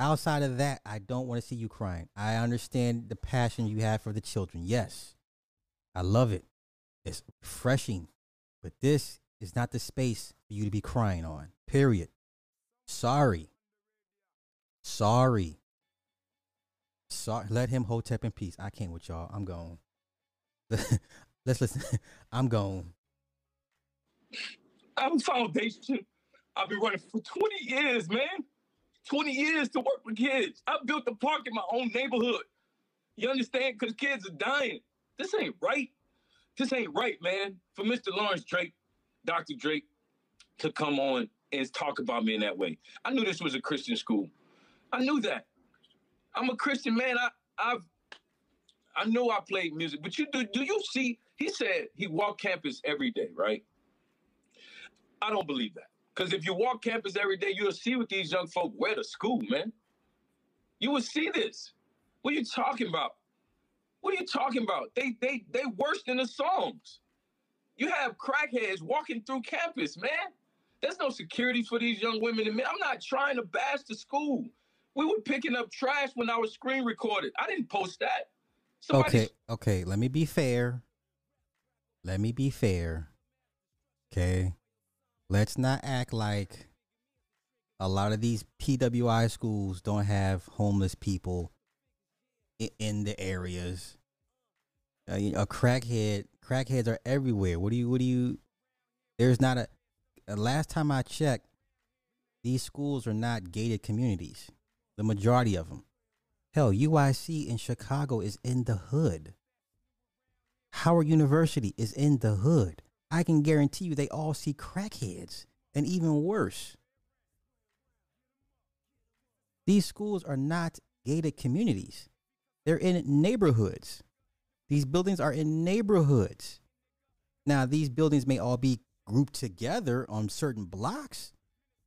Outside of that, I don't want to see you crying. I understand the passion you have for the children. Yes, I love it. It's refreshing. But this is not the space for you to be crying on. Period. Sorry. Sorry. Sorry. Let him hold hotep in peace. I can't with y'all. I'm gone. Let's listen. I'm gone. I'm foundation. I've been running for 20 years, man. 20 years to work with kids. I built the park in my own neighborhood. You understand? Because kids are dying. This ain't right. This ain't right, man. For Mr. Lawrence Drake, Dr. Drake, to come on and talk about me in that way. I knew this was a Christian school. I knew that. I'm a Christian man. I I've I know I played music, but you do do you see he said he walked campus every day, right? I don't believe that. Because if you walk campus every day, you'll see what these young folk wear to school, man. You will see this. What are you talking about? What are you talking about? They they they worse than the songs. You have crackheads walking through campus, man. There's no security for these young women and men. I'm not trying to bash the school. We were picking up trash when I was screen recorded. I didn't post that. Somebody Okay, okay. Let me be fair. Let me be fair. Okay. Let's not act like a lot of these PWI schools don't have homeless people i- in the areas. Uh, a crackhead, crackheads are everywhere. What do you? What do you? There's not a. uh, Last time I checked, these schools are not gated communities. The majority of them. Hell, UIC in Chicago is in the hood. Howard University is in the hood. I can guarantee you they all see crackheads and even worse. These schools are not gated communities. They're in neighborhoods. These buildings are in neighborhoods. Now, these buildings may all be grouped together on certain blocks,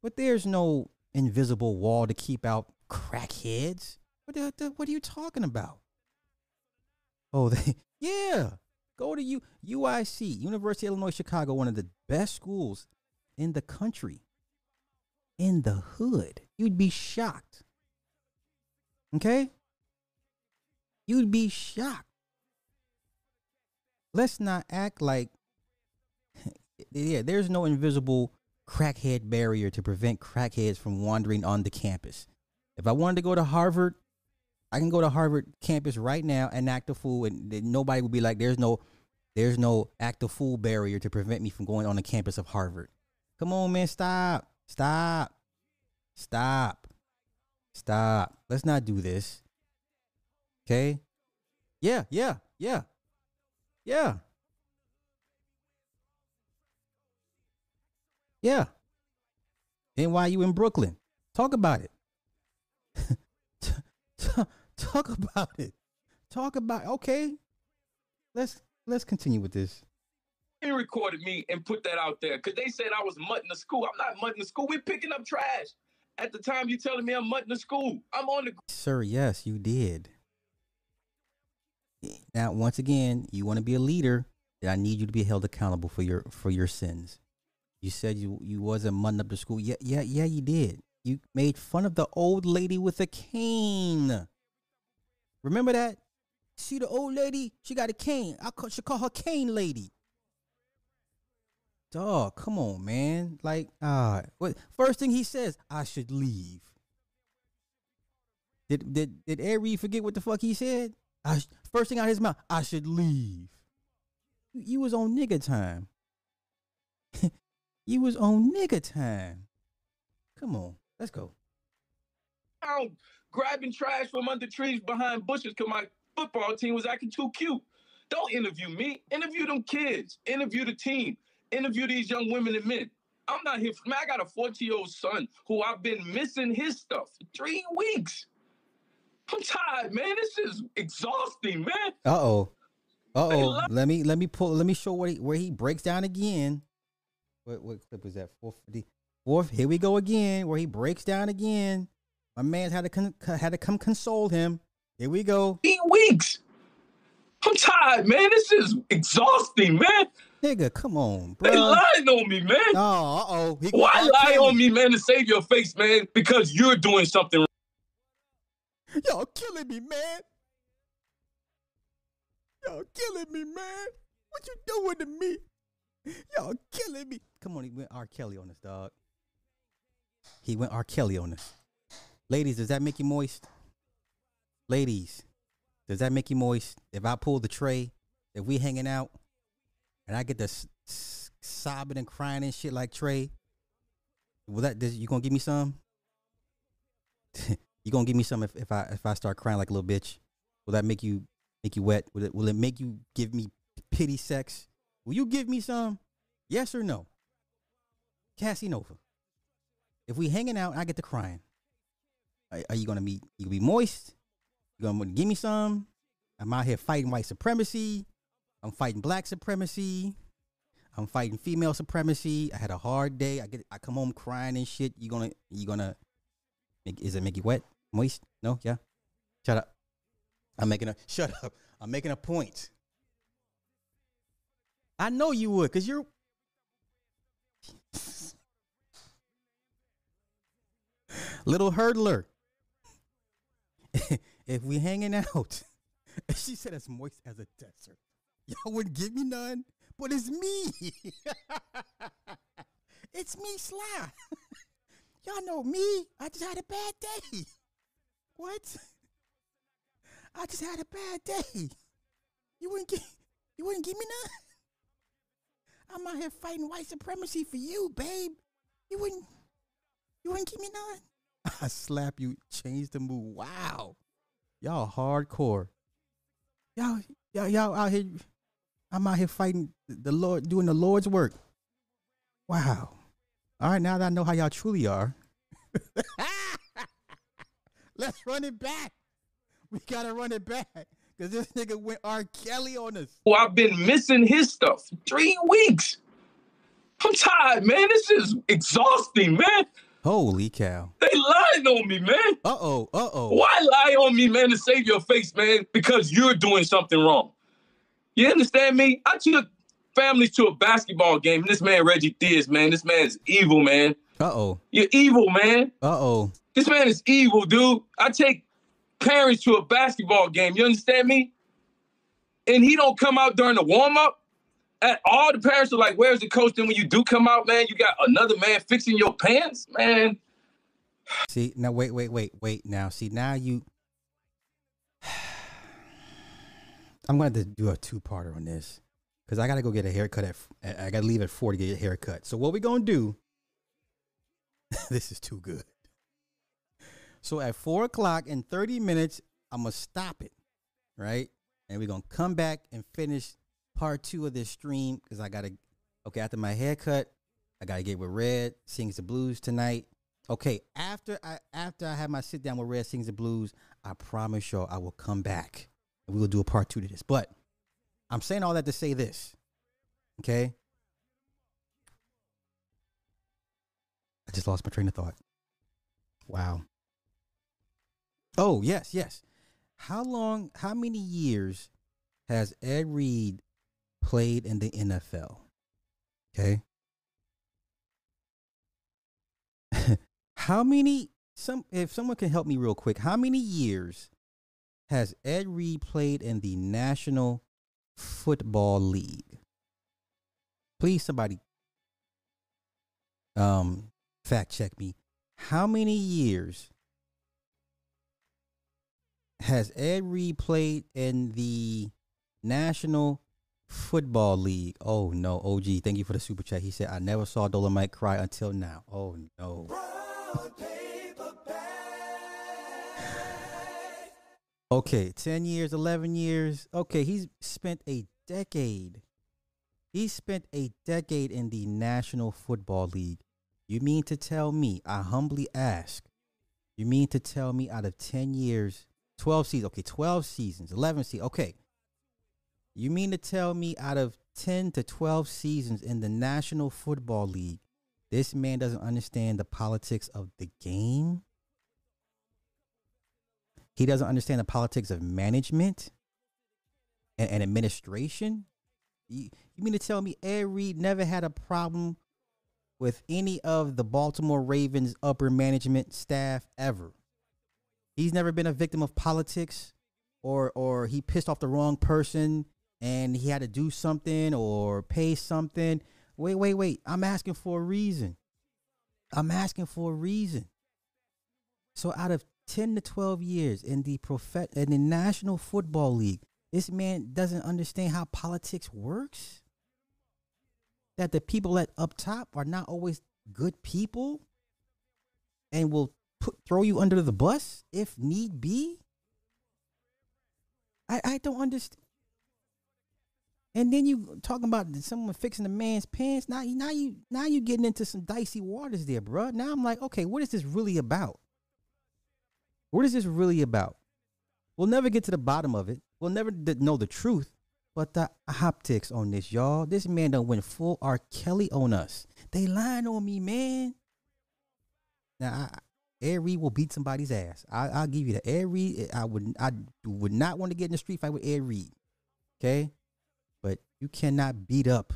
but there's no invisible wall to keep out crackheads. What, the, the- what are you talking about? Oh, they, yeah. Go to U, UIC, University of Illinois Chicago, one of the best schools in the country. In the hood. You'd be shocked. Okay? You'd be shocked. Let's not act like yeah, there's no invisible crackhead barrier to prevent crackheads from wandering on the campus. If I wanted to go to Harvard, I can go to Harvard campus right now and act a fool, and nobody would be like, "There's no, there's no act a fool barrier to prevent me from going on the campus of Harvard." Come on, man, stop, stop, stop, stop. Let's not do this. Okay? Yeah, yeah, yeah, yeah, yeah. NYU in Brooklyn. Talk about it. Talk about it. Talk about okay. Let's let's continue with this. He recorded me and put that out there because they said I was mutting the school. I'm not mutting the school. We're picking up trash. At the time, you telling me I'm mutting the school. I'm on the Sir, yes, you did. Now, once again, you want to be a leader, then I need you to be held accountable for your for your sins. You said you you wasn't mutting up the school. Yeah, yeah, yeah, you did. You made fun of the old lady with a cane. Remember that? See the old lady? She got a cane. I call, should call her cane lady. Dog, come on, man. Like, ah, what? First thing he says, I should leave. Did did did Reed forget what the fuck he said? I sh- first thing out of his mouth, I should leave. You, was on nigga time. you was on nigga time. Come on, let's go. Grabbing trash from under trees behind bushes because my football team was acting too cute. Don't interview me. Interview them kids. Interview the team. Interview these young women and men. I'm not here for man. I got a 14 year old son who I've been missing his stuff for three weeks. I'm tired, man. This is exhausting, man. Uh oh. Uh oh. Let me let me pull. Let me show where he, where he breaks down again. What what clip was that? Fourth. The fourth. Here we go again. Where he breaks down again. My man had to con, had to come console him. Here we go. Eight weeks. I'm tired, man. This is exhausting, man. Nigga, come on, bro. They lying on me, man. Oh, uh oh. Why lie on me, man, to save your face, man? Because you're doing something. Y'all killing me, man. Y'all killing me, man. What you doing to me? Y'all killing me. Come on, he went R. Kelly on us, dog. He went R. Kelly on us. Ladies, does that make you moist? Ladies, does that make you moist? If I pull the tray, if we hanging out, and I get to s- s- sobbing and crying and shit like Trey, will that does, you gonna give me some? you gonna give me some if, if I if I start crying like a little bitch? Will that make you make you wet? Will it will it make you give me pity sex? Will you give me some? Yes or no? Cassie Nova. If we hanging out, I get to crying. Are, are you gonna be you gonna be moist? You gonna give me some? I'm out here fighting white supremacy. I'm fighting black supremacy. I'm fighting female supremacy. I had a hard day. I get I come home crying and shit. You gonna you gonna is it make you wet? Moist? No? Yeah? Shut up. I'm making a shut up. I'm making a point. I know you would, because you're little hurdler. if we hanging out, she said as moist as a desert. Y'all wouldn't give me none, but it's me. it's me, Sly. Y'all know me. I just had a bad day. What? I just had a bad day. You wouldn't give you wouldn't give me none. I'm out here fighting white supremacy for you, babe. You wouldn't you wouldn't give me none. I slap you, change the mood. Wow. Y'all hardcore. Y'all y'all y'all out here I'm out here fighting the Lord, doing the Lord's work. Wow. All right, now that I know how y'all truly are. Let's run it back. We gotta run it back. Cause this nigga went R. Kelly on us. Well, I've been missing his stuff three weeks. I'm tired, man. This is exhausting, man. Holy cow. They lying on me, man. Uh oh, uh oh. Why lie on me, man, to save your face, man? Because you're doing something wrong. You understand me? I took families to a basketball game, and this man, Reggie Theus, man, this man's evil, man. Uh oh. You're evil, man. Uh oh. This man is evil, dude. I take parents to a basketball game. You understand me? And he don't come out during the warm up. All, the parents are like, "Where's the coach?" Then when you do come out, man, you got another man fixing your pants, man. See now, wait, wait, wait, wait. Now, see now you. I'm going to do a two parter on this because I got to go get a haircut at. I got to leave at four to get a haircut. So what we gonna do? this is too good. So at four o'clock in 30 minutes, I'm gonna stop it, right? And we're gonna come back and finish part two of this stream because I gotta okay, after my haircut, I gotta get with Red, sings the blues tonight. Okay, after I after I have my sit down with Red sings the blues, I promise y'all I will come back and we will do a part two to this. But I'm saying all that to say this. Okay. I just lost my train of thought. Wow. Oh, yes, yes. How long, how many years has Ed Reed played in the NFL? Okay. how many some if someone can help me real quick, how many years has Ed Reed played in the National Football League? Please somebody um fact check me. How many years has Ed Reed played in the National Football League? Oh no, OG, thank you for the super chat. He said I never saw Dolomite cry until now. Oh no. Okay, 10 years, 11 years. Okay, he's spent a decade. He spent a decade in the National Football League. You mean to tell me, I humbly ask, you mean to tell me out of 10 years, 12 seasons, okay, 12 seasons, 11 seasons, okay. You mean to tell me out of 10 to 12 seasons in the National Football League, this man doesn't understand the politics of the game? He doesn't understand the politics of management and, and administration? You, you mean to tell me Ed Reed never had a problem with any of the Baltimore Ravens upper management staff ever? He's never been a victim of politics or or he pissed off the wrong person and he had to do something or pay something. Wait, wait, wait. I'm asking for a reason. I'm asking for a reason. So out of 10 to 12 years in the prof- in the National Football League, this man doesn't understand how politics works. That the people at up top are not always good people and will put throw you under the bus if need be. I, I don't understand. And then you talking about someone fixing a man's pants. Now, now you now you getting into some dicey waters there, bruh. Now I'm like, okay, what is this really about? What is this really about? We'll never get to the bottom of it. We'll never d- know the truth. But the optics on this, y'all. This man done went full R. Kelly on us. They lying on me, man. Now, I, Ed Reed will beat somebody's ass. I, I'll give you the Ed Reed, I would, I would not want to get in the street fight with Ed Reed. Okay, you cannot beat up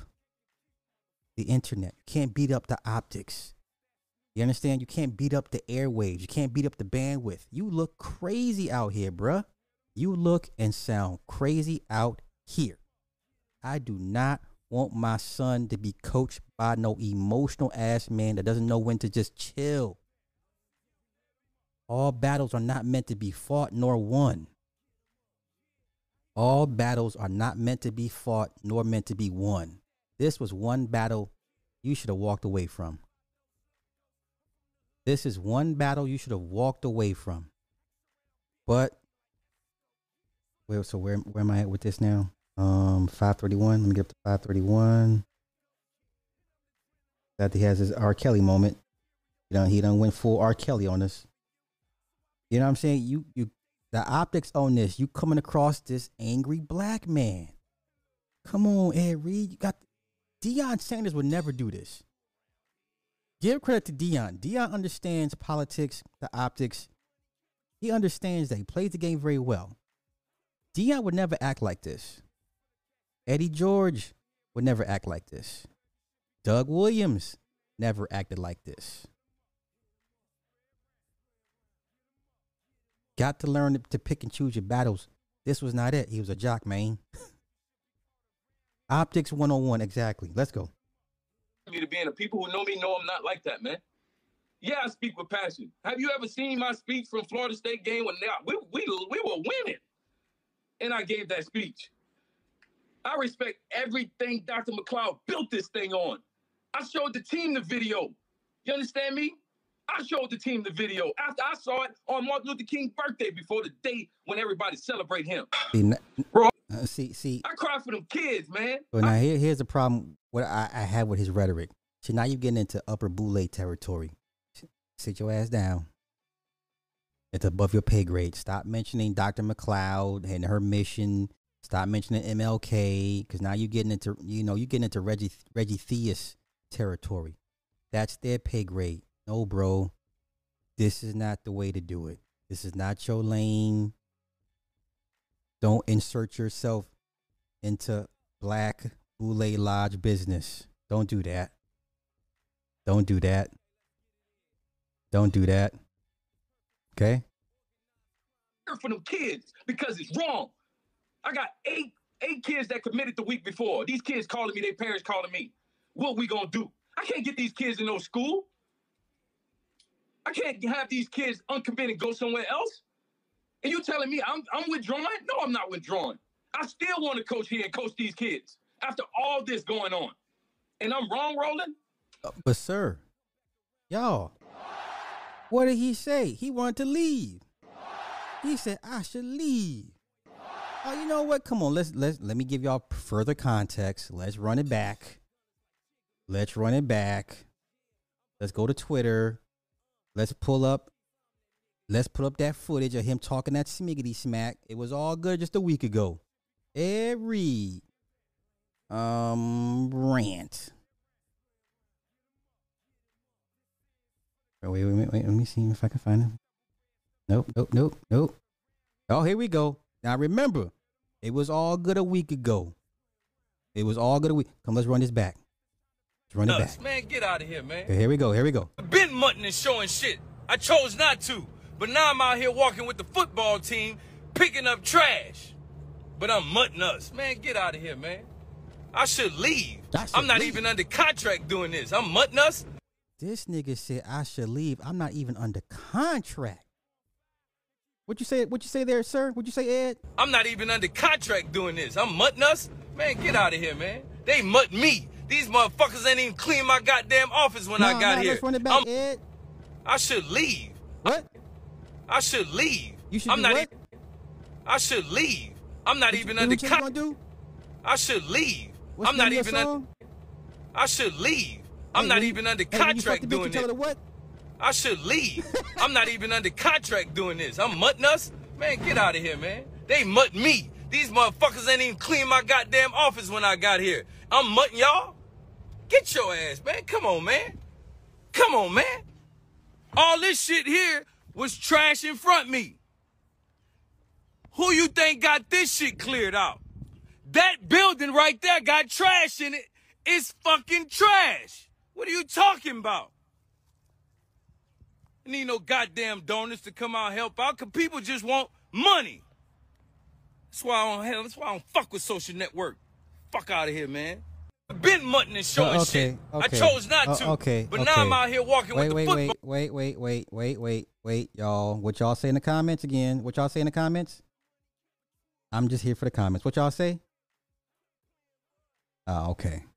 the internet. You can't beat up the optics. You understand? You can't beat up the airwaves. You can't beat up the bandwidth. You look crazy out here, bruh. You look and sound crazy out here. I do not want my son to be coached by no emotional ass man that doesn't know when to just chill. All battles are not meant to be fought nor won. All battles are not meant to be fought nor meant to be won. This was one battle you should have walked away from. This is one battle you should have walked away from. But wait, so where where am I at with this now? Um, five thirty one. Let me get up to five thirty one. That he has his R. Kelly moment. You know, he done went full R. Kelly on us. You know what I'm saying? You you the optics on this, you coming across this angry black man. Come on, Ed Reed. You got Deion Sanders would never do this. Give credit to Deion. Deion understands politics, the optics. He understands that he plays the game very well. Deion would never act like this. Eddie George would never act like this. Doug Williams never acted like this. Got to learn to pick and choose your battles. This was not it. He was a jock, man. Optics 101, exactly. Let's go. me to be, and the people who know me know I'm not like that, man. Yeah, I speak with passion. Have you ever seen my speech from Florida State game when they, we, we, we were winning? And I gave that speech. I respect everything Dr. McLeod built this thing on. I showed the team the video. You understand me? I showed the team the video after I saw it on Martin Luther King's birthday before the day when everybody celebrate him. See, Bro, uh, see, see. I cry for them kids, man. But now here, here's the problem. What I, I have with his rhetoric. So now you're getting into upper boule territory. Sit your ass down. It's above your pay grade. Stop mentioning Dr. McLeod and her mission. Stop mentioning MLK because now you're getting into you know you're getting into Reggie Reggie Theus territory. That's their pay grade. No, bro, this is not the way to do it. This is not your lane. Don't insert yourself into black Boule Lodge business. Don't do that. Don't do that. Don't do that. Okay? for them kids because it's wrong. I got eight eight kids that committed the week before. These kids calling me, their parents calling me. What we gonna do? I can't get these kids in no school. I can't have these kids uncommitted go somewhere else. And you telling me I'm I'm withdrawing? No, I'm not withdrawing. I still want to coach here and coach these kids after all this going on. And I'm wrong, Roland? Uh, but sir, y'all, what did he say? He wanted to leave. He said I should leave. Oh, you know what? Come on, let's let's let me give y'all further context. Let's run it back. Let's run it back. Let's go to Twitter. Let's pull up. Let's put up that footage of him talking that smiggity smack. It was all good just a week ago. Every um rant. Oh, wait, wait, wait, wait. Let me see if I can find him. Nope, nope, nope, nope. Oh, here we go. Now remember, it was all good a week ago. It was all good a week. Come, let's run this back. Let's run it Nuts, back. man, get out of here, man. Here we go. Here we go. Been mutton and showing shit. I chose not to, but now I'm out here walking with the football team, picking up trash. But I'm mutting us, man. Get out of here, man. I should leave. I'm not even under contract doing this. I'm mutting us. This nigga said I should leave. I'm not even under contract. What you say? What you say there, sir? What you say, Ed? I'm not even under contract doing this. I'm mutting us. Man, get out of here, man. They mutt me. These motherfuckers ain't even clean my goddamn office when I got nah, here. Let's run it back. I should leave. What? I should leave. You should I'm not what? even- I should leave. I'm not even what under you con- gonna do? I should leave. What's I'm not even under. I should leave. I'm Hey, not you- even under hey, you fuck contract bitch, doing you tell her this. I should leave. I'm not even under contract doing this. I'm mutting us. Man, get out of here, man. They mutt me. These motherfuckers ain't even clean my goddamn office when I got here. I'm mutting y'all. Get your ass, man. Come on, man. Come on, man. All this shit here was trash in front of me. Who you think got this shit cleared out? That building right there got trash in it. It's fucking trash. What are you talking about? I need no goddamn donors to come out and help out, cause people just want money. That's why I don't hell, that's why I don't fuck with social network. Fuck out of here, man. Been mutting and showing Uh, shit. okay, I okay. chose not Uh, to. okay, But now I'm okay. out here walking wait, with wait, the football. wait, wait, wait, wait, wait, wait, wait, y'all. What y'all say in the comments again? What y'all say in the comments? I'm just here for the comments. What y'all say? Oh, okay.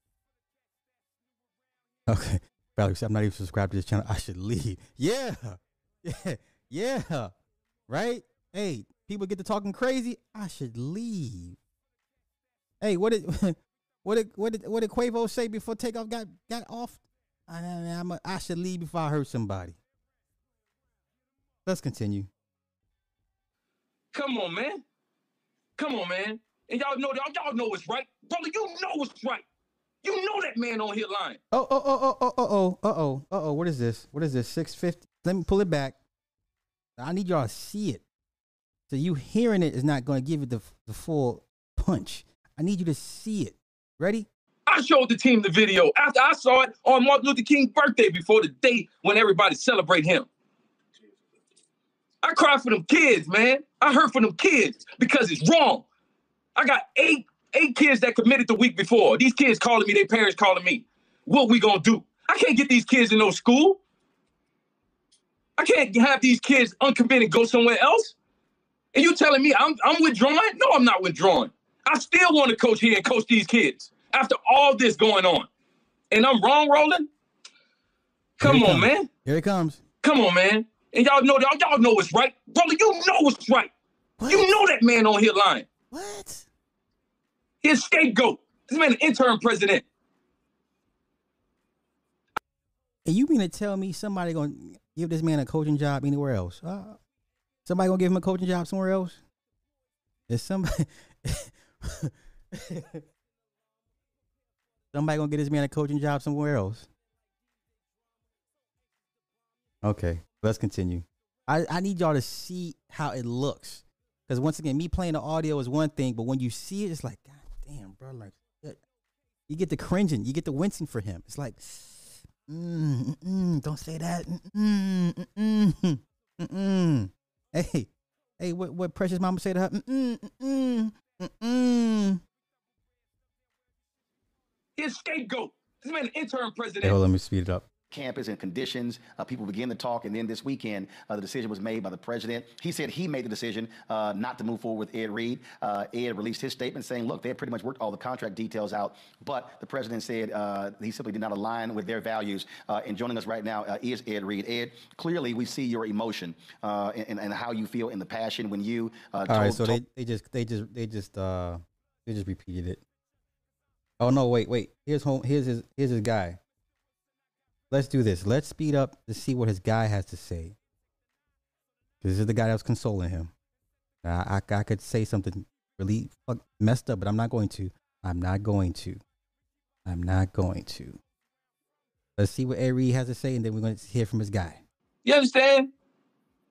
Okay. Valerie I'm not even subscribed to this channel. I should leave. Yeah. Yeah. Yeah. Right? Hey, people get to talking crazy. I should leave. Hey, what did what did what did what did Quavo say before takeoff got got off? I, I'm a, I should leave before I hurt somebody. Let's continue. Come on, man. Come on, man. And y'all know y'all, y'all know it's right. Brother, you know it's right. You know that man on here lying. Oh oh oh oh oh oh oh oh oh oh. What is this? What is this? Six fifty. Let me pull it back. I need y'all to see it. So you hearing it is not going to give it the the full punch. I need you to see it. Ready? I showed the team the video after I saw it on Martin Luther King's birthday before the day when everybody celebrate him. I cried for them kids, man. I hurt for them kids because it's wrong. I got eight eight kids that committed the week before. These kids calling me, their parents calling me. What we gonna do? I can't get these kids in no school. I can't have these kids uncommitted go somewhere else. And you telling me I'm I'm withdrawing? No, I'm not withdrawing. I still want to coach here and coach these kids after all this going on. And I'm wrong, Roland? Come on, comes. man. Here it comes. Come on, man. And y'all know y'all, y'all know it's right. Brother, you know it's right. You know that man on here lying. What? His scapegoat. This man an interim president. And you mean to tell me somebody gonna give this man a coaching job anywhere else? Uh, somebody gonna give him a coaching job somewhere else? Is somebody somebody gonna get this man a coaching job somewhere else? Okay, let's continue. I, I need y'all to see how it looks. Because once again, me playing the audio is one thing, but when you see it, it's like, God damn, bro, like you get the cringing, you get the wincing for him. It's like, mm, mm, don't say that. Mm, mm, mm, mm. Hey, hey, what what precious mama say to her? Mm, mm, mm, mm, His scapegoat. This man an interim president. Hey, hold on, let me speed it up. campus and conditions. Uh, people begin to talk, and then this weekend, uh, the decision was made by the president. He said he made the decision uh, not to move forward with Ed Reed. Uh, Ed released his statement saying, "Look, they had pretty much worked all the contract details out, but the president said uh, he simply did not align with their values." Uh, and joining us right now uh, is Ed Reed. Ed, clearly we see your emotion uh, and, and how you feel in the passion when you uh, All told, right, so told- they, they just they just they just uh they just repeated it. Oh no, wait, wait. Here's home here's his here's his guy. Let's do this. Let's speed up to see what his guy has to say. This is the guy that was consoling him. Now, I, I could say something really fuck, messed up, but I'm not going to. I'm not going to. I'm not going to. Let's see what Ed Reed has to say, and then we're going to hear from his guy. You understand?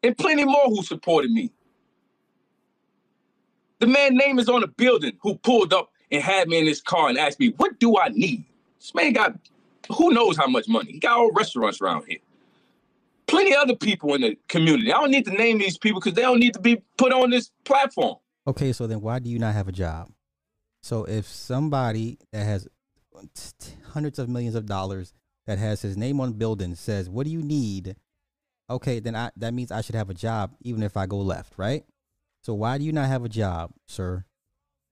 And plenty more who supported me. The man name is on the building who pulled up and had me in his car and asked me, what do I need? This man got who knows how much money. He got all restaurants around here. Plenty other people in the community. I don't need to name these people because they don't need to be put on this platform. Okay, so then why do you not have a job? So if somebody that has hundreds of millions of dollars that has his name on building says, "What do you need?" Okay, then I that means I should have a job even if I go left, right? So why do you not have a job, sir?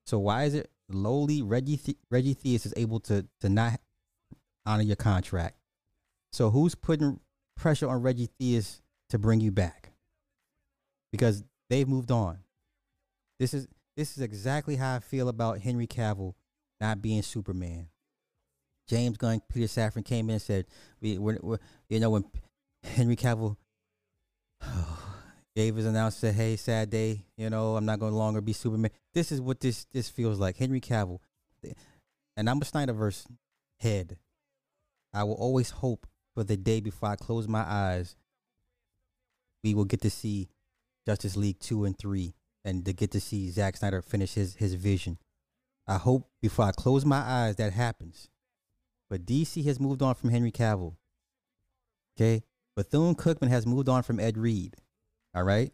So why is it lowly Reggie Reggie Theus is able to to not honor your contract? So who's putting pressure on Reggie Theus to bring you back? Because they've moved on. This is this is exactly how I feel about Henry Cavill not being Superman. James Gunn, Peter Safran came in and said, "We, we're, we're you know, when Henry Cavill oh, gave his announcement, said, "Hey, sad day. You know, I'm not going to longer be Superman." This is what this this feels like. Henry Cavill, and I'm a Snyderverse head. I will always hope for the day before I close my eyes, we will get to see Justice League two and three, and to get to see Zack Snyder finish his his vision. I hope before I close my eyes that happens. But DC has moved on from Henry Cavill. Okay? Bethune Cookman has moved on from Ed Reed. All right?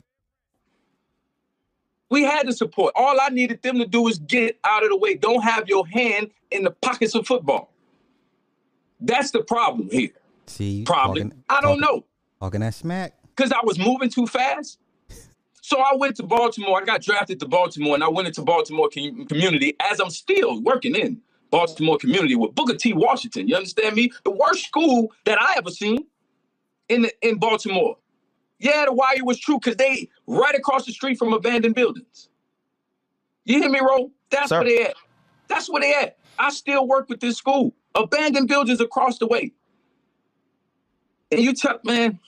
We had the support. All I needed them to do is get out of the way. Don't have your hand in the pockets of football. That's the problem here. See, Probably. talking- I don't talking- know. Talking that smack. Because I was moving too fast. So I went to Baltimore. I got drafted to Baltimore, and I went into Baltimore com- community as I'm still working in Baltimore community with Booker T. Washington. You understand me? The worst school that I ever seen in the, in Baltimore. Yeah, the wire was true because they right across the street from abandoned buildings. You hear me, Ro? That's Sir. where they at. That's where they at. I still work with this school. Abandoned buildings across the way. And you tell man,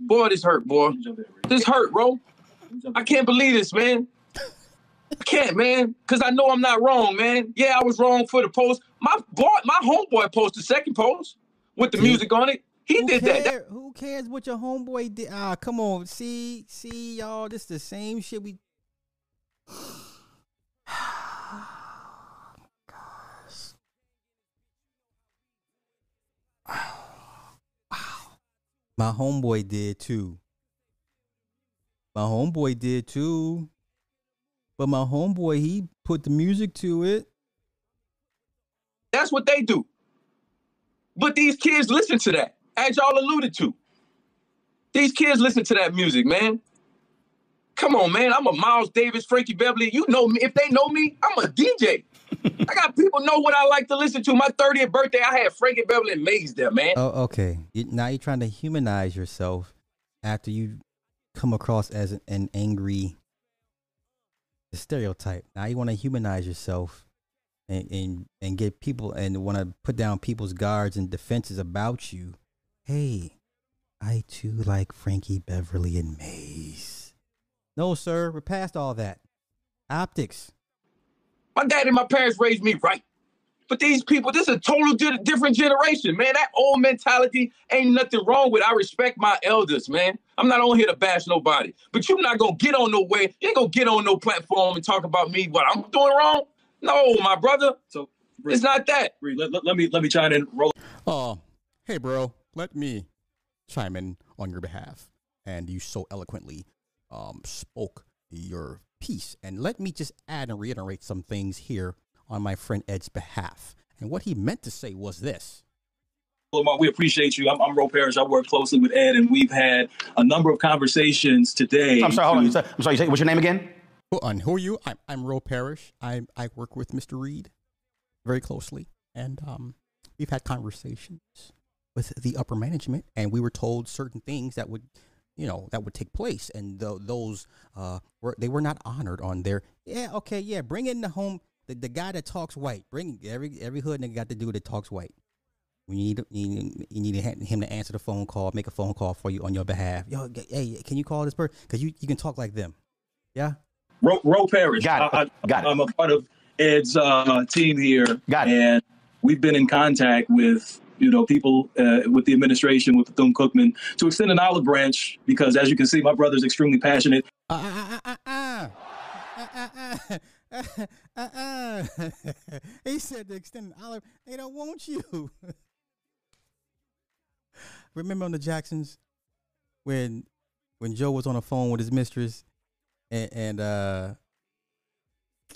boy, this hurt, boy. This hurt, bro. I can't believe this, man. I can't, man, because I know I'm not wrong, man. Yeah, I was wrong for the post. My boy, my homeboy posted second post with the mm-hmm. music on it. He did that. Who cares what your homeboy did? Ah, come on. See, see, y'all. This the same shit we. My homeboy did too. My homeboy did too. But my homeboy, he put the music to it. That's what they do. But these kids listen to that, as y'all alluded to. These kids listen to that music, man. Come on, man. I'm a Miles Davis, Frankie Beverly. You know me. If they know me, I'm a DJ. I got people know what I like to listen to. My 30th birthday, I had Frankie Beverly and Maze there, man. Oh, okay. Now you're trying to humanize yourself after you come across as an, an angry stereotype. Now you want to humanize yourself and, and and get people and want to put down people's guards and defenses about you. Hey, I too like Frankie Beverly and Maze. No, sir, we're past all that. Optics. My dad and my parents raised me right. But these people, this is a total di- different generation, man. That old mentality ain't nothing wrong with. I respect my elders, man. I'm not on here to bash nobody. But you're not gonna get on no way. You ain't gonna get on no platform and talk about me what I'm doing wrong. No, my brother. So it's not that. Let, let, let me let me chime in. Roll. Oh, hey, bro. Let me chime in on your behalf. And you so eloquently um, spoke your piece. And let me just add and reiterate some things here on my friend Ed's behalf. And what he meant to say was this. Lamar, we appreciate you. I'm, I'm Ro Parrish. I work closely with Ed, and we've had a number of conversations today. I'm sorry, hold on. to- You said- I'm sorry, what's your name again? Who, and who are you? I'm, I'm Ro Parrish. I, I work with Mr. Reed very closely. And um, we've had conversations with the upper management, and we were told certain things that would, you know, that would take place. And tho- those, uh, were, they were not honored on their, yeah, okay, yeah, bring in the home, the, the guy that talks white. Bring every every hood nigga got to do that talks white. We need you need, you need him to answer the phone call, make a phone call for you on your behalf. Yo, hey, can you call this person? Because you, you can talk like them. Yeah. Ro, Ro Parrish. Got it. I, I, Got it. I'm a part of Ed's uh, team here. Got it. And we've been in contact with you know people uh, with the administration with Bethune Cookman to extend an olive branch because, as you can see, my brother's extremely passionate. Uh, uh, uh, uh, uh, uh, uh. he said to extend an olive. They don't want you. Remember on the Jacksons when when Joe was on the phone with his mistress and, and uh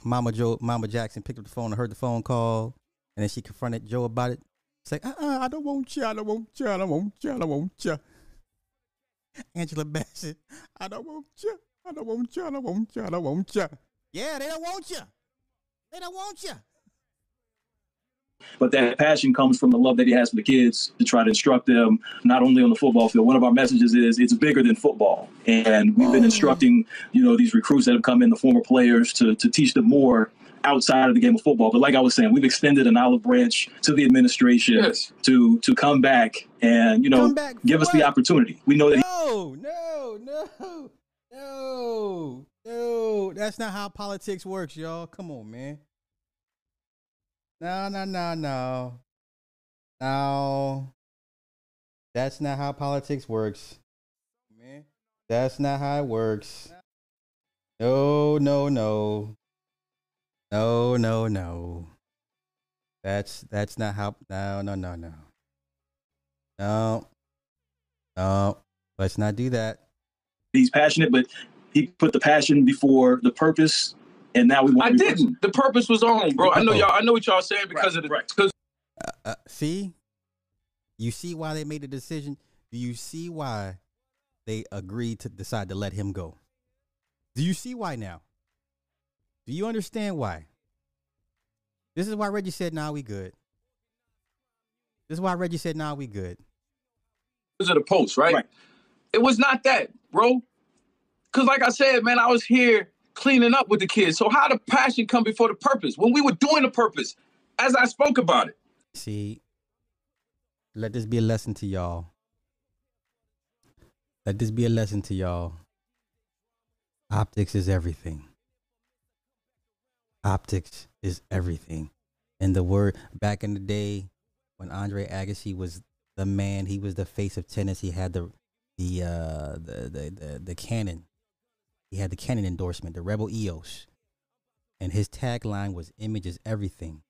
Mama Joe Mama Jackson picked up the phone and heard the phone call and then she confronted Joe about it. It's like, uh uh I don't want you, I don't want you, I don't want you, I don't want you. Angela Bassett, I don't want you, I don't want you, I don't want you, I don't want you. Yeah, they don't want you. They don't want you. But that passion comes from the love that he has for the kids to try to instruct them not only on the football field. One of our messages is it's bigger than football, and we've been instructing you know these recruits that have come in, the former players, to to teach them more outside of the game of football. But like I was saying, we've extended an olive branch to the administration Yes. to to come back and you know Come back give us the opportunity. We know that. No, no, no, no, no. That's not how politics works, y'all. Come on, man. No, no, no, no. No. That's not how politics works. Man. That's not how it works. No, no, no. No, no, no. That's that's not how no no no no. No. No. Let's not do that. he's passionate, but he put the passion before the purpose, and now we want. I to didn't. The purpose was on, bro. I know y'all. I know what y'all saying because of the because Uh, see? You see why they made the decision? Do you see why they agreed to decide to let him go? Do you see why now? Do you understand why? This is why Reggie said, nah, we good. This is why Reggie said, nah, we good. of the post, right? It was not that, bro. Because, like I said, man, I was here cleaning up with the kids. So, how the passion come before the purpose? When we were doing the purpose, as I spoke about it. See, let this be a lesson to y'all. Let this be a lesson to y'all. Optics is everything. Optics is everything. And the word back in the day when Andre Agassi was the man, he was the face of tennis. He had the the uh the the the, the Canon. He had the Canon endorsement, the Rebel EOS. And his tagline was image is everything.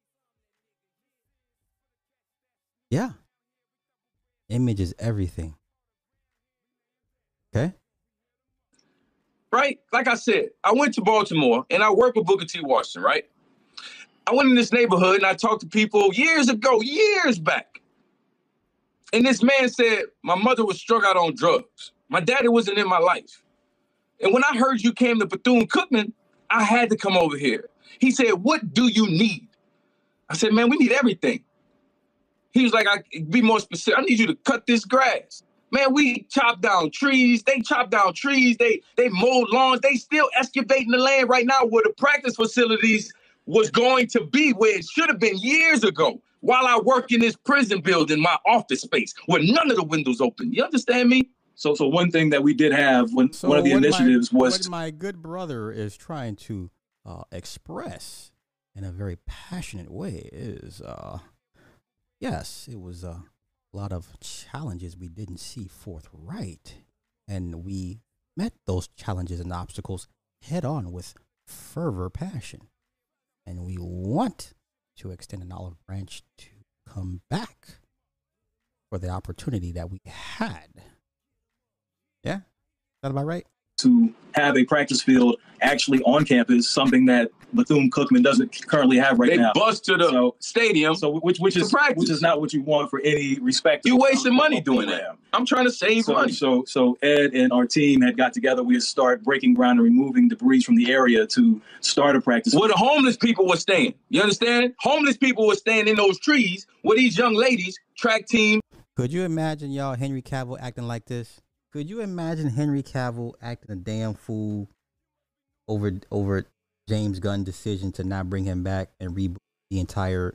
Yeah. Image is everything. Okay? Right? Like I said, I went to Baltimore and I worked with Booker T. Washington, right? I went in this neighborhood and I talked to people years ago, years back. And this man said, My mother was struck out on drugs. My daddy wasn't in my life. And when I heard you came to Bethune Cookman, I had to come over here. He said, What do you need? I said, Man, we need everything. He was like, I be more specific. I need you to cut this grass. Man, we chop down trees. They chop down trees. They they mowed lawns. They still excavating the land right now where the practice facilities was going to be, where it should have been years ago. While I work in this prison building, my office space, where none of the windows open. You understand me? So, so one thing that we did have when So one of the what my- initiatives was what my good brother is trying to uh, express in a very passionate way is uh, yes, it was a lot of challenges we didn't see forthright, and we met those challenges and obstacles head on with fervor, passion, and we want to extend an olive branch to come back for the opportunity that we had. Yeah, is that about right? To have a practice field actually on campus, something that Bethune Cookman doesn't currently have right They now. bus to the stadium. So which which is which is not what you want for any respect. You're wasting money doing that. I'm trying to save So, money. so so Ed and our team had got together. We had start breaking ground and removing debris from the area to start a practice. Where the homeless people were staying. You understand? Homeless people were staying in those trees where these young ladies, track team, Could you imagine y'all Henry Cavill acting like this? Could you imagine Henry Cavill acting a damn fool over over James Gunn decision to not bring him back and reboot the entire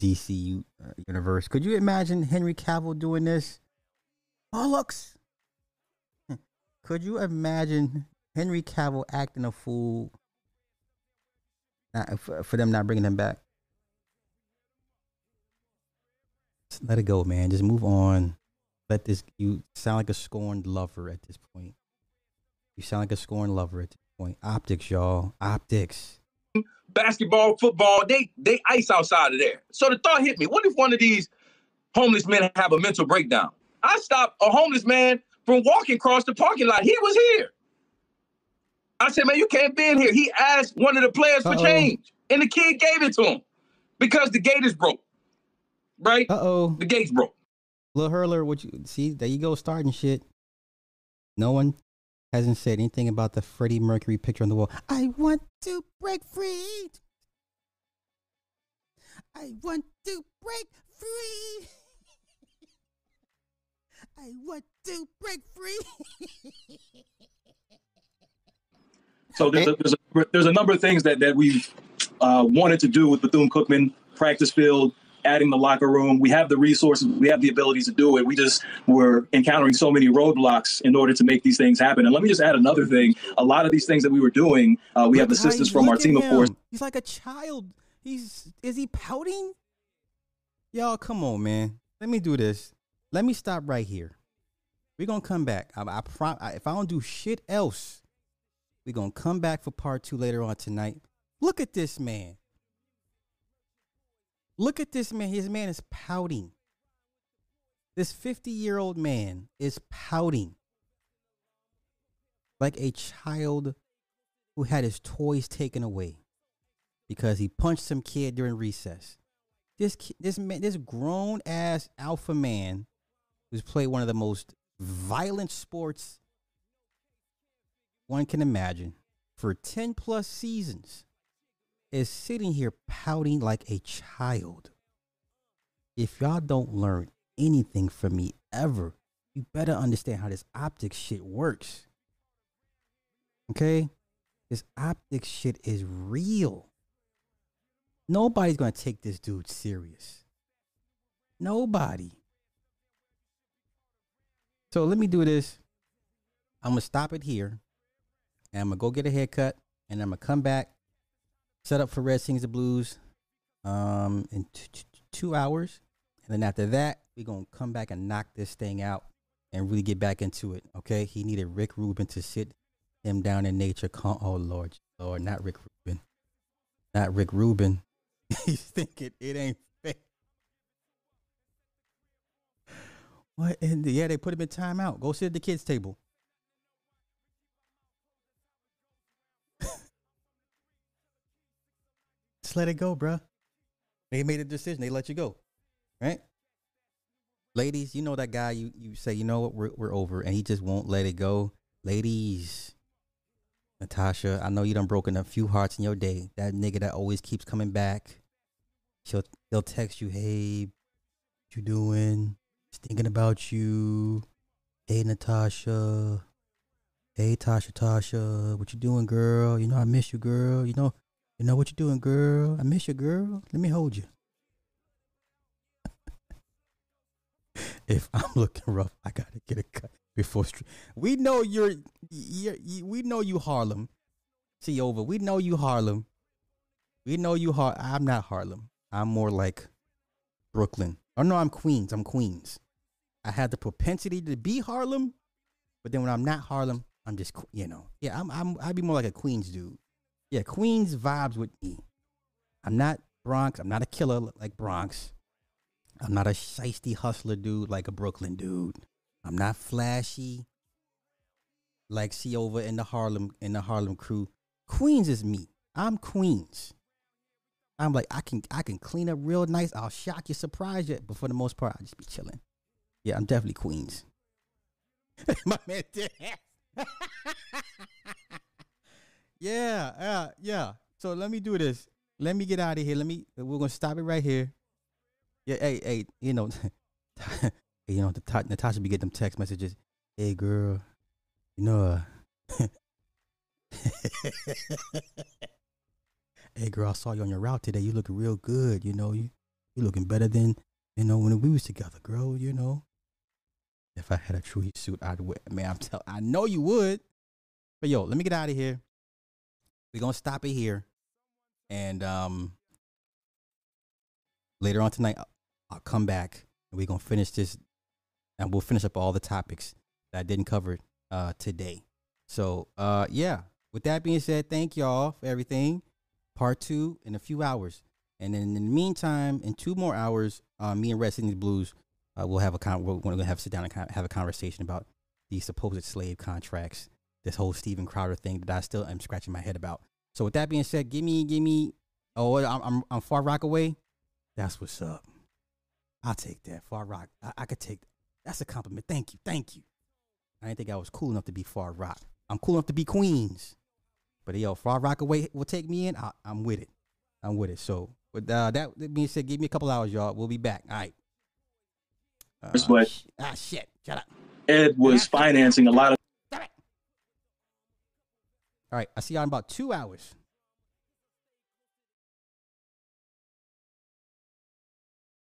DCU uh, universe? Could you imagine Henry Cavill doing this? Bollocks. Could you imagine Henry Cavill acting a fool not, for, for them not bringing him back? Just let it go, man. Just move on. Let this. You sound like a scorned lover at this point. You sound like a scorned lover at this point. Optics, y'all. Optics. basketball, football, they they ice outside of there. So the thought hit me: what if one of these homeless men have a mental breakdown? I stopped a homeless man from walking across the parking lot. He was here. I said, "Man, you can't be in here." He asked one of the players for Uh-oh. change, and the kid gave it to him because the gate is broke. Right? Uh oh. The gate's broke. Lil Hurler, what you see? There you go, starting shit. No one hasn't said anything about the Freddie Mercury picture on the wall. I want to break free. I want to break free. I want to break free. So there's a, there's a, there's a number of things that that we've uh, wanted to do with Bethune Cookman practice field, adding the locker room. We have the resources, we have the abilities to do it. We just were encountering so many roadblocks in order to make these things happen. And let me just add another thing: a lot of these things that we were doing, uh, we have assistance from our team, of course. He's like a child. He's is he pouting? Y'all, come on, man. Let me do this. Let me stop right here. We're gonna come back. I, I, prom- I if I don't do shit else, we're gonna come back for part two later on tonight. Look at this man. Look at this man. His man is pouting. This 50 year old man is pouting like a child who had his toys taken away because he punched some kid during recess. This this man, this grown ass alpha man, who's played one of the most violent sports one can imagine for 10 plus seasons, is sitting here pouting like a child. If y'all don't learn anything from me ever, you better understand how this optics shit works. Okay? This optics shit is real. Nobody's gonna take this dude serious. Nobody. So let me do this. I'm gonna stop it here. And I'm gonna go get a haircut. And I'm gonna come back, set up for Red Sings the Blues um in t- t- two hours. And then after that, we're gonna come back and knock this thing out and really get back into it. Okay. He needed Rick Rubin to sit him down in nature. Con- oh Lord, Lord, not Rick Rubin. Not Rick Rubin. He's thinking it ain't fair. What? And yeah, they put him in timeout. Go sit at the kids' table. Just let it go, bruh. They made a decision. They let you go, right? Ladies, you know that guy. You you say, you know what, we're we're over, and he just won't let it go. Ladies, Natasha, I know you done broken a few hearts in your day. That nigga that always keeps coming back. She'll he'll text you, hey, what you doing? Just thinking about you. Hey Natasha. Hey Tasha Tasha. What you doing, girl? You know I miss you, girl. You know you know what you're doing, girl? I miss you, girl. Let me hold you. if I'm looking rough, I gotta get a cut before. Str- we know you're, you're, you. We know you Harlem. See over. We know you Harlem. We know you Har. I'm not Harlem. I'm more like Brooklyn. Oh no, I'm Queens. I'm Queens. I had the propensity to be Harlem, but then when I'm not Harlem, I'm just you know. Yeah, I'm. I'm. I'd be more like a Queens dude. Yeah, Queens vibes with me. I'm not Bronx. I'm not a killer like Bronx. I'm not a shisty hustler dude like a Brooklyn dude. I'm not flashy like see over in the Harlem in the Harlem crew. Queens is me. I'm Queens. I'm like I can I can clean up real nice. I'll shock you, surprise you, but for the most part, I just be chilling. Yeah, I'm definitely Queens. My man. yeah, yeah, yeah. So let me do this. Let me get out of here. Let me. We're gonna stop it right here. Yeah, hey, hey, you know, you know, Nat- Natasha be getting them text messages. Hey, girl, you know, uh, hey, girl, I saw you on your route today. You looking real good. You know, you you looking better than you know when we was together, girl. You know, if I had a true suit, I'd wear. Man, I'm tell. I know you would. But yo, let me get out of here. We're gonna stop it here, and um, later on tonight, I'll, I'll come back and we're gonna finish this, and we'll finish up all the topics that I didn't cover uh today. So uh, yeah. With that being said, thank y'all for everything. Part two in a few hours, and then in the meantime, in two more hours, uh, me and Red Sings the Blues, uh, we'll have a con- we're going to have sit down and have a conversation about the supposed slave contracts, this whole Steven Crowder thing that I still am scratching my head about. So with that being said, give me, give me. Oh, I'm I'm, I'm Far Rockaway. That's what's up. I'll take that far rock. I, I could take. That's a compliment. Thank you, thank you. I didn't think I was cool enough to be far rock. I'm cool enough to be Queens. But yo, Far Rockaway will take me in. I, I'm with it. I'm with it. So With uh, that being said, give me a couple hours, y'all. We'll be back. All right. Uh, but sh- ah, shit. Shut up. Ed was financing a lot of All right. I'll see y'all in about two hours.